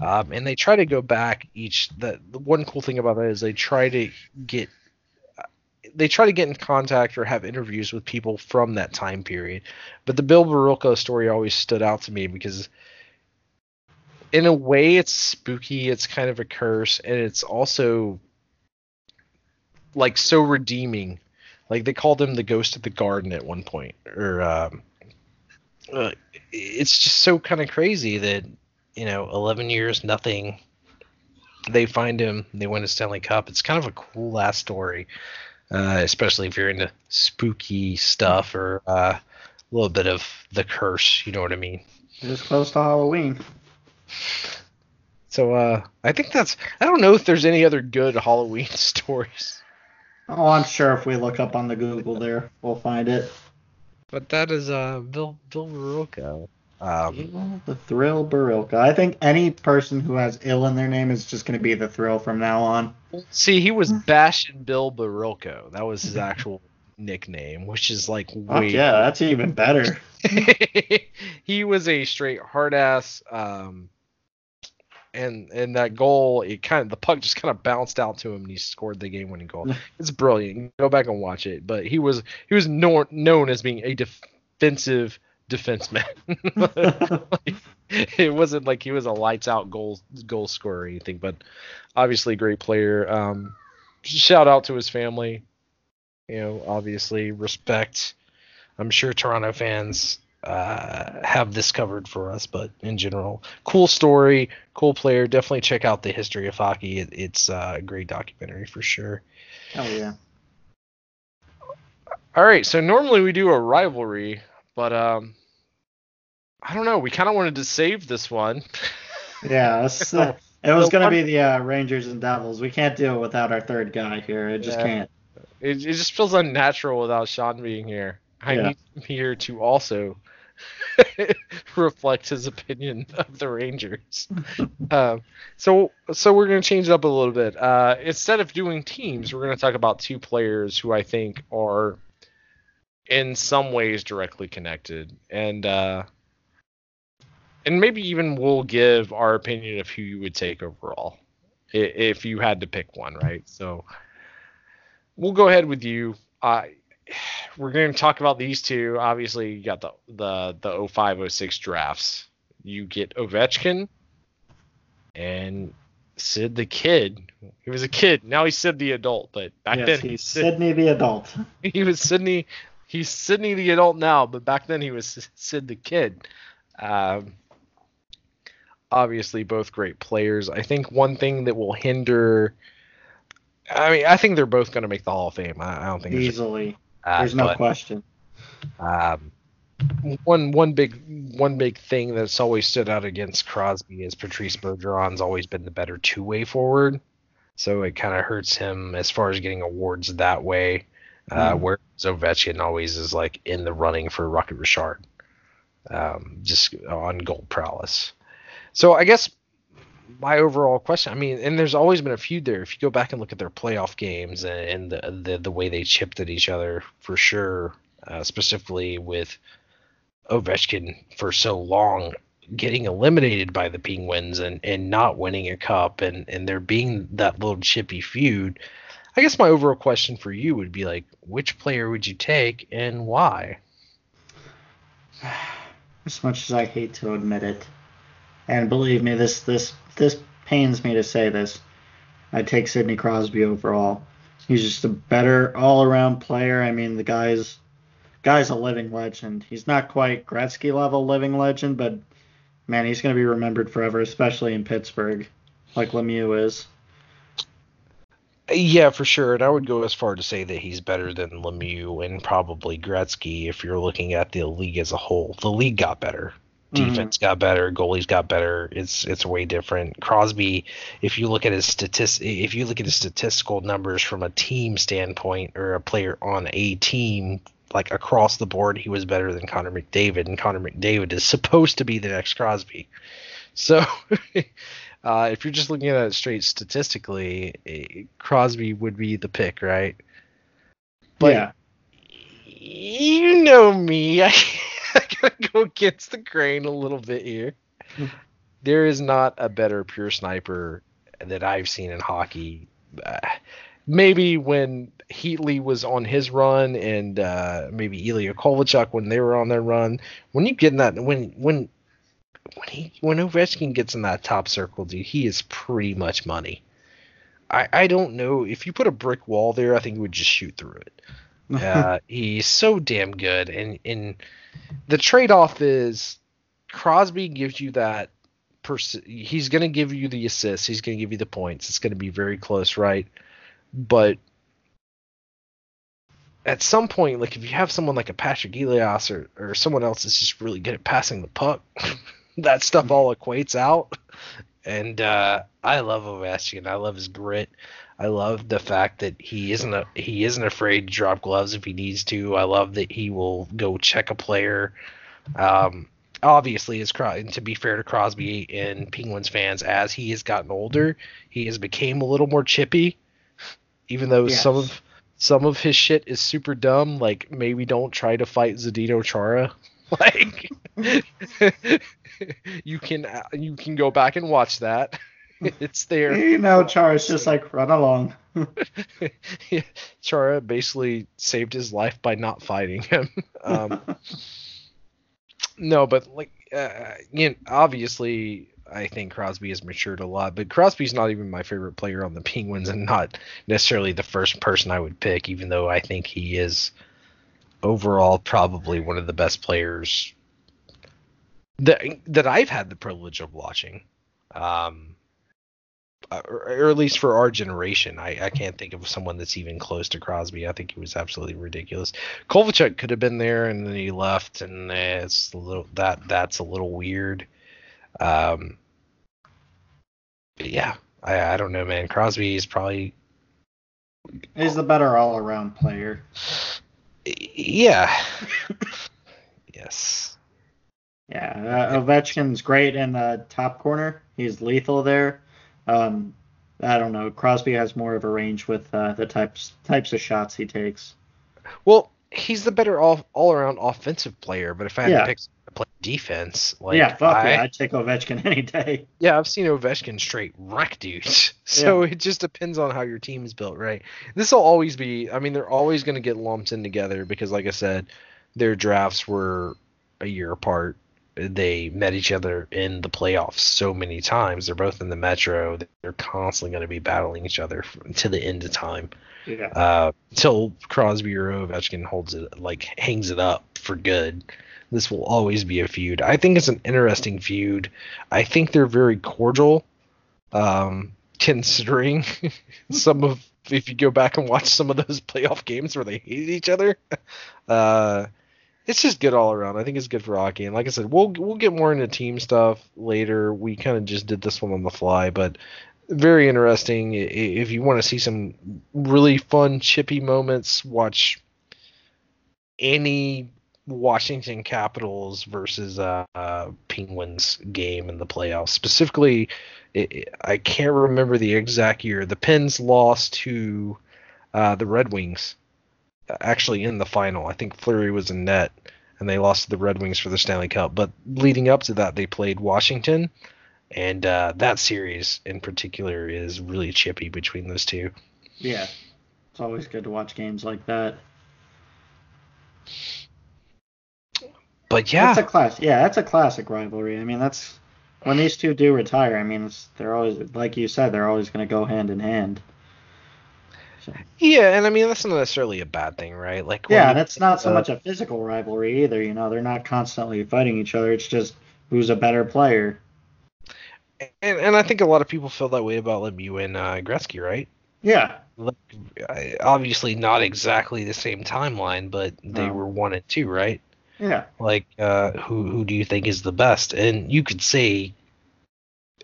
Um, and they try to go back each. The, the one cool thing about that is they try to get they try to get in contact or have interviews with people from that time period. But the Bill Barilko story always stood out to me because in a way it's spooky, it's kind of a curse, and it's also like so redeeming. Like they called him the ghost of the garden at one point, or um, uh, it's just so kind of crazy that you know, 11 years, nothing. They find him, they win a Stanley Cup. It's kind of a cool ass story uh, especially if you're into spooky stuff or uh, a little bit of the curse. You know what I mean? It's close to Halloween. So uh, I think that's. I don't know if there's any other good Halloween stories. Oh, I'm sure if we look up on the Google there, we'll find it. But that is uh Bill Bill Barilko. Um, the Thrill Barilko. I think any person who has ill in their name is just going to be the Thrill from now on. See, he was bashing Bill Barilko. That was his actual nickname, which is like way. yeah, that's even better. he was a straight hard ass. Um, and and that goal, it kind of the puck just kind of bounced out to him, and he scored the game-winning goal. It's brilliant. Go back and watch it. But he was he was known known as being a defensive defenseman. like, it wasn't like he was a lights out goal goal scorer or anything, but obviously great player. Um, shout out to his family. You know, obviously respect. I'm sure Toronto fans uh, have this covered for us, but in general, cool story, cool player. Definitely check out the history of hockey. It, it's uh, a great documentary for sure. Hell yeah. All right, so normally we do a rivalry, but um, I don't know. We kind of wanted to save this one. Yeah, uh, it was going to be the uh, Rangers and Devils. We can't do it without our third guy here. It just yeah. can't. It, it just feels unnatural without Sean being here. I yeah. need him here to also reflect his opinion of the Rangers. um, so, so we're going to change it up a little bit. Uh, instead of doing teams, we're going to talk about two players who I think are in some ways directly connected. And uh, and maybe even we'll give our opinion of who you would take overall if you had to pick one, right? So we'll go ahead with you. Uh, we're going to talk about these two. Obviously, you got the the the 0506 drafts. You get Ovechkin and Sid the kid. He was a kid. Now he's Sid the adult, but back yes, then he's Sidney the adult. He was Sidney. He's Sidney the adult now, but back then he was Sid the kid. Um, obviously both great players. I think one thing that will hinder. I mean, I think they're both going to make the Hall of Fame. I, I don't think easily. Uh, there's no but, question. Um, one one big one big thing that's always stood out against Crosby is Patrice Bergeron's always been the better two way forward, so it kind of hurts him as far as getting awards that way. Uh, mm. Whereas Ovechkin always is like in the running for Rocket Richard, um, just on gold prowess. So I guess my overall question, I mean, and there's always been a feud there. If you go back and look at their playoff games and, the, the the way they chipped at each other, for sure, uh, specifically with Ovechkin for so long getting eliminated by the Penguins and, and not winning a cup and, and there being that little chippy feud. I guess my overall question for you would be like, which player would you take and why? As much as I hate to admit it, and believe me, this this this pains me to say this. I take Sidney Crosby overall. He's just a better all-around player. I mean, the guy's guy's a living legend. He's not quite Gretzky level living legend, but man, he's going to be remembered forever, especially in Pittsburgh, like Lemieux is. Yeah, for sure. And I would go as far to say that he's better than Lemieux and probably Gretzky if you're looking at the league as a whole. The league got better. Defense got better, goalies got better. It's it's way different. Crosby, if you look at his statistic, if you look at his statistical numbers from a team standpoint or a player on a team, like across the board, he was better than Connor McDavid, and Connor McDavid is supposed to be the next Crosby. So, uh, if you're just looking at it straight statistically, eh, Crosby would be the pick, right? But yeah. you know me. I, I gotta go against the grain a little bit here. there is not a better pure sniper that I've seen in hockey. Uh, maybe when Heatley was on his run and uh, maybe Ilya Kovalchuk when they were on their run. When you get in that when when when he when Ovechkin gets in that top circle, dude, he is pretty much money. I, I don't know if you put a brick wall there, I think he would just shoot through it. Uh, he's so damn good, and and the trade off is Crosby gives you that. Pers- he's going to give you the assists. He's going to give you the points. It's going to be very close, right? But at some point, like if you have someone like a Patrik Elias or, or someone else that's just really good at passing the puck, that stuff all equates out. And uh, I love Ovechkin. I love his grit. I love the fact that he isn't a, he isn't afraid to drop gloves if he needs to. I love that he will go check a player. Um, obviously, as and to be fair to Crosby and Penguins fans, as he has gotten older, he has became a little more chippy. Even though some of some of his shit is super dumb, like maybe don't try to fight Zdeno Chara. Like you can you can go back and watch that. It's there. You know, Char's just like run along. Chara basically saved his life by not fighting him. Um, no, but like, uh, you know, obviously, I think Crosby has matured a lot. But Crosby's not even my favorite player on the Penguins, and not necessarily the first person I would pick. Even though I think he is overall probably one of the best players that that I've had the privilege of watching. Um, or, or at least for our generation, I, I can't think of someone that's even close to Crosby. I think he was absolutely ridiculous. Kovalchuk could have been there, and then he left, and it's a little that that's a little weird. Um, but yeah, I, I don't know, man. Crosby is probably He's the better all-around player. yeah, yes, Yeah, uh, Ovechkin's great in the top corner. He's lethal there. Um, I don't know. Crosby has more of a range with uh, the types types of shots he takes. Well, he's the better all all around offensive player. But if I had Yeah. to pick to play defense, like yeah, fuck I, yeah, I'd take Ovechkin any day. Yeah, I've seen Ovechkin straight wreck dudes. So it just depends on how your team is built, right? This will always be. I mean, they're always going to get lumped in together because, like I said, their drafts were a year apart. They met each other in the playoffs so many times. They're both in the Metro. They're constantly going to be battling each other to the end of time Yeah. uh, until Crosby or Ovechkin holds it, like hangs it up for good. This will always be a feud. I think it's an interesting feud. I think they're very cordial, um, considering some of if you go back and watch some of those playoff games where they hated each other. Uh, it's just good all around. I think it's good for hockey. And like I said, we'll we'll get more into team stuff later. We kind of just did this one on the fly, but very interesting. If you want to see some really fun chippy moments, watch any Washington Capitals versus uh, uh, Penguins game in the playoffs. Specifically, i I can't remember the exact year. The Pens lost to uh, the Red Wings, actually in the final. I think Fleury was in net, and they lost to the Red Wings for the Stanley Cup. But leading up to that, they played Washington, and uh, that series in particular is really chippy between those two. Yeah. It's always good to watch games like that. But yeah, That's a class. Yeah, that's a classic rivalry. I mean, that's when these two do retire. I mean, it's, they're always like you said, they're always going to go hand in hand. Yeah, and I mean that's not necessarily a bad thing, right? Like yeah, it's not so uh, much a physical rivalry either. You know, they're not constantly fighting each other. It's just who's a better player. And, and I think a lot of people feel that way about Lemieux and uh, Gretzky, right? Yeah. Like, obviously not exactly the same timeline, but they No. were one and two, right? Yeah. Like, uh, who who do you think is the best? And you could say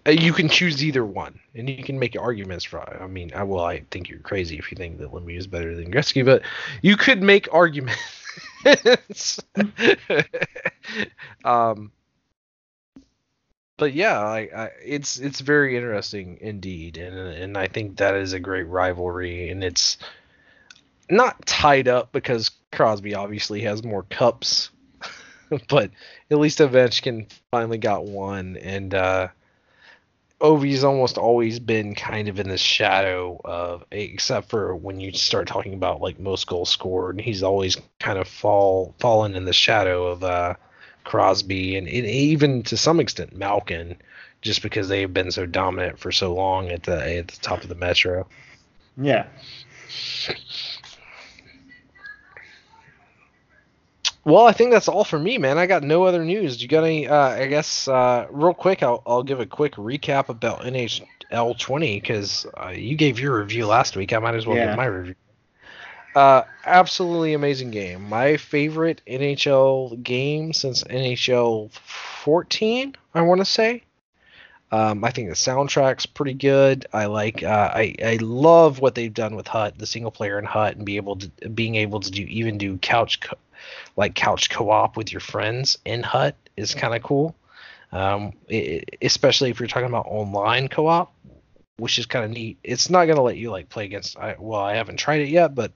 you can choose either one, and you can make arguments for. I mean, I well, I think you're crazy if you think that Lemieux is better than Gretzky, but you could make arguments. um, but yeah, I, I, it's it's very interesting indeed, and and I think that is a great rivalry, and it's not tied up because Crosby obviously has more cups, but at least Ovechkin finally got one, and uh, Ovi's almost always been kind of in the shadow of, except for when you start talking about like most goals scored, he's always kind of fall fallen in the shadow of uh, Crosby and, and even to some extent Malkin, just because they've been so dominant for so long at the at the top of the Metro. Yeah. Well, I think that's all for me, man. I got no other news. You got any? Uh, I guess uh, real quick, I'll I'll give a quick recap about NHL 20 because uh, you gave your review last week. I might as well Yeah. give my review. Uh, absolutely amazing game. My favorite NHL game since NHL 14, I want to say. Um, I think the soundtrack's pretty good. I like. Uh, I I love what they've done with Hut, the single player in Hut, and be able to being able to do even do couch co- like couch co-op with your friends in Hut is kind of cool. Um, i especially if you're talking about online co-op, which is kind of neat. It's not gonna let you like play against. I, well, I haven't tried it yet, but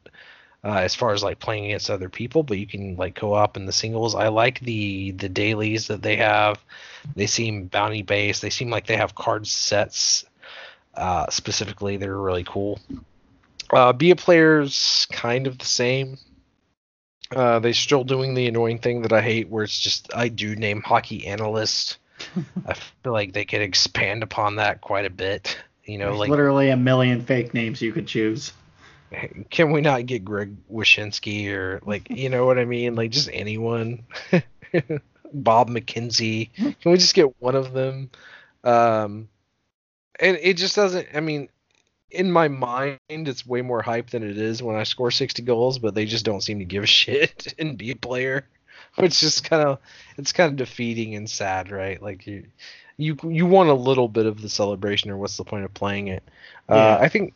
uh, as far as like playing against other people, but you can like co-op in the singles. I like the the dailies that they have. They seem bounty based. They seem like they have card sets uh, specifically. They're really cool. Uh, be a player's kind of the same. Uh, they're still doing the annoying thing that I hate, where it's just I do name hockey analyst. I feel like they could expand upon that quite a bit. You know, There's like literally a million fake names you could choose. can we not get Greg Wyshynski or like you know what I mean? Like just anyone. Bob McKenzie. Can we just get one of them? Um and it just doesn't I mean in my mind it's way more hype than it is when I score 60 goals, but they just don't seem to give a shit and be a player. Which just kind of it's kind of defeating and sad, right? Like you you you want a little bit of the celebration or what's the point of playing it? Yeah. Uh, I think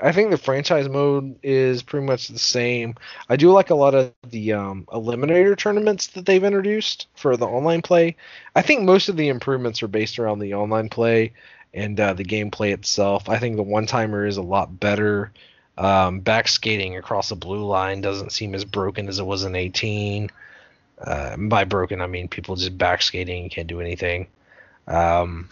I think the franchise mode is pretty much the same. I do like a lot of the um, eliminator tournaments that they've introduced for the online play. I think most of the improvements are based around the online play and uh, the gameplay itself. I think the one timer is a lot better. Um, back skating across the blue line doesn't seem as broken as it was in 18. Uh, by broken, I mean people just back skating and can't do anything. Um,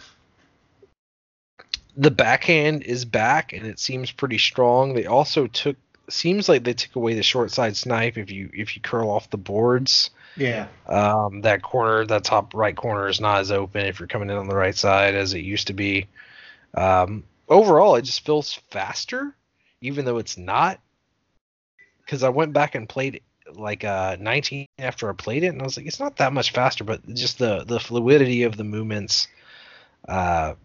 the backhand is back and it seems pretty strong. They also took seems like they took away the short side snipe if you if you curl off the boards. Yeah. Um, that corner, that top right corner is not as open if you're coming in on the right side as it used to be. Um, overall, it just feels faster, even though it's not. Because I went back and played like uh 19 after I played it, and I was like, it's not that much faster, but just the the fluidity of the movements, uh,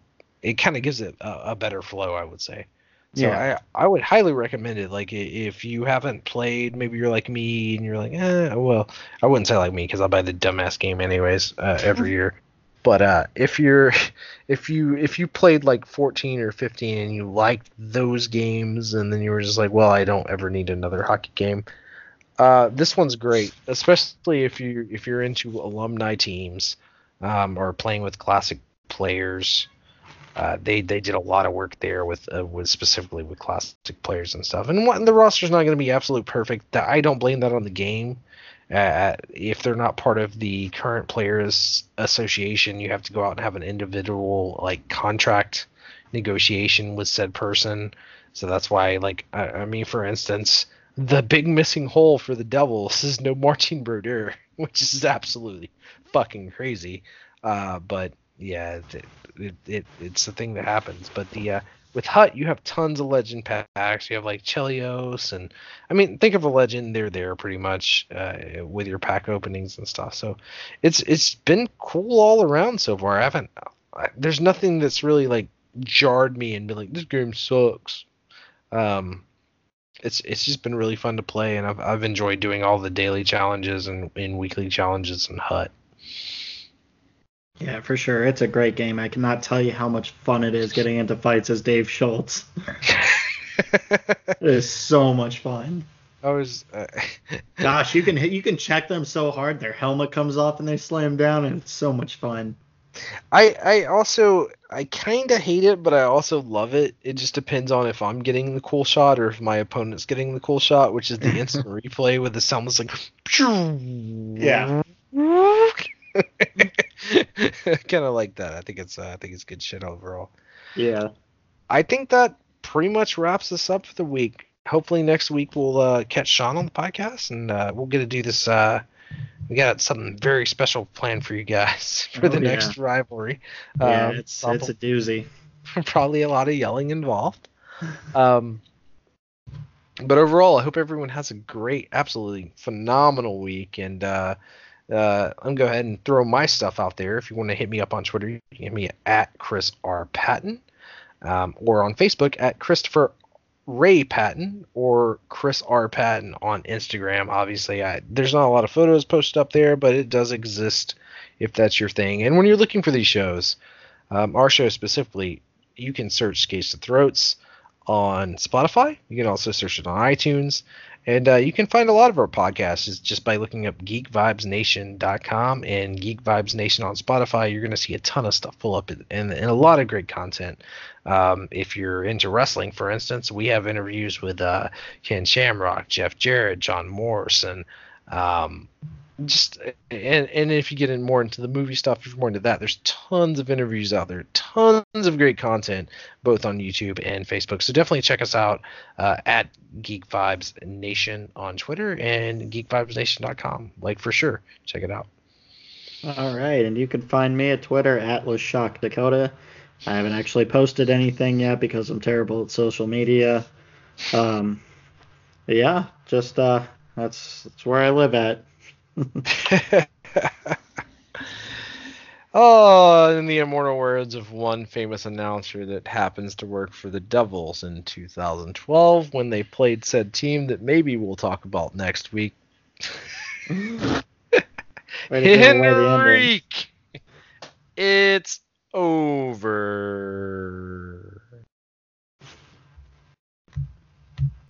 it kind of gives it a, a better flow, I would say. So Yeah. I I would highly recommend it. Like if you haven't played, maybe you're like me and you're like, eh, well, I wouldn't say like me because I buy the dumbass game anyways uh, every year. But uh, if you're if you if you played like 14 or 15 and you liked those games and then you were just like, well, I don't ever need another hockey game. Uh, this one's great, especially if you if you're into alumni teams um, or playing with classic players. Uh, they they did a lot of work there with uh, with specifically with classic players and stuff. And what, the roster's not going to be absolute perfect. I don't blame that on the game. Uh, if they're not part of the current players association, you have to go out and have an individual like contract negotiation with said person. So that's why, like, I, I mean, for instance, the big missing hole for the Devils is no Martin Brodeur, which is absolutely fucking crazy. Uh, but yeah, it, it, it it's the thing that happens. But the uh, with Hut, you have tons of legend packs. You have like Chelios, and I mean, think of a legend, they're there pretty much uh, with your pack openings and stuff. So it's it's been cool all around so far. I haven't. I, there's nothing that's really like jarred me and been like, this game sucks. Um, it's it's just been really fun to play, and I've I've enjoyed doing all the daily challenges and in weekly challenges and Hut. Yeah, for sure. It's a great game. I cannot tell you how much fun it is getting into fights as Dave Schultz. it is so much fun. I was. Uh, Gosh, you can hit, you can check them so hard. Their helmet comes off and they slam down, and it's so much fun. I I also I kind of hate it, but I also love it. It just depends on if I'm getting the cool shot or if my opponent's getting the cool shot, which is the instant replay with the sound that's like. Yeah. kind of like that. I think it's uh, I think it's good shit overall. Yeah. I think that pretty much wraps us up for the week. Hopefully next week we'll uh, catch Sean on the podcast and uh, we'll get to do this. Uh, we got something very special planned for you guys for Oh, the yeah. next rivalry. Yeah, Um, it's it's a doozy. probably a lot of yelling involved. Um, but overall, I hope everyone has a great, absolutely phenomenal week. And uh, I'm gonna go ahead and throw my stuff out there. If you want to hit me up on Twitter, you can hit me at Chris R Patton, um, or on Facebook at Christopher Ray Patton or Chris R Patton on Instagram. Obviously, I, there's not a lot of photos posted up there, but it does exist if that's your thing. And when you're looking for these shows, um, our show specifically, you can search Skates to Throats on Spotify. You can also search it on iTunes. And uh, you can find a lot of our podcasts just by looking up geekvibesnation.com and Geek Vibes Nation on Spotify. You're going to see a ton of stuff pull up and, and, and a lot of great content. Um, if you're into wrestling, for instance, we have interviews with uh, Ken Shamrock, Jeff Jarrett, John Morrison, um, just and and if you get in more into the movie stuff, if you're more into that, there's tons of interviews out there, tons of great content, both on YouTube and Facebook. So definitely check us out uh, at Geek Vibes Nation on Twitter and geekvibesnation.com. Like for sure, check it out. All right, and you can find me at Twitter at Shock Dakota. I haven't actually posted anything yet because I'm terrible at social media. Um, yeah, just uh, that's that's where I live at. oh, in the immortal words of one famous announcer that happens to work for the Devils in 2012 when they played said team that maybe we'll talk about next week. Way to give away the ending. Henrique! It's over.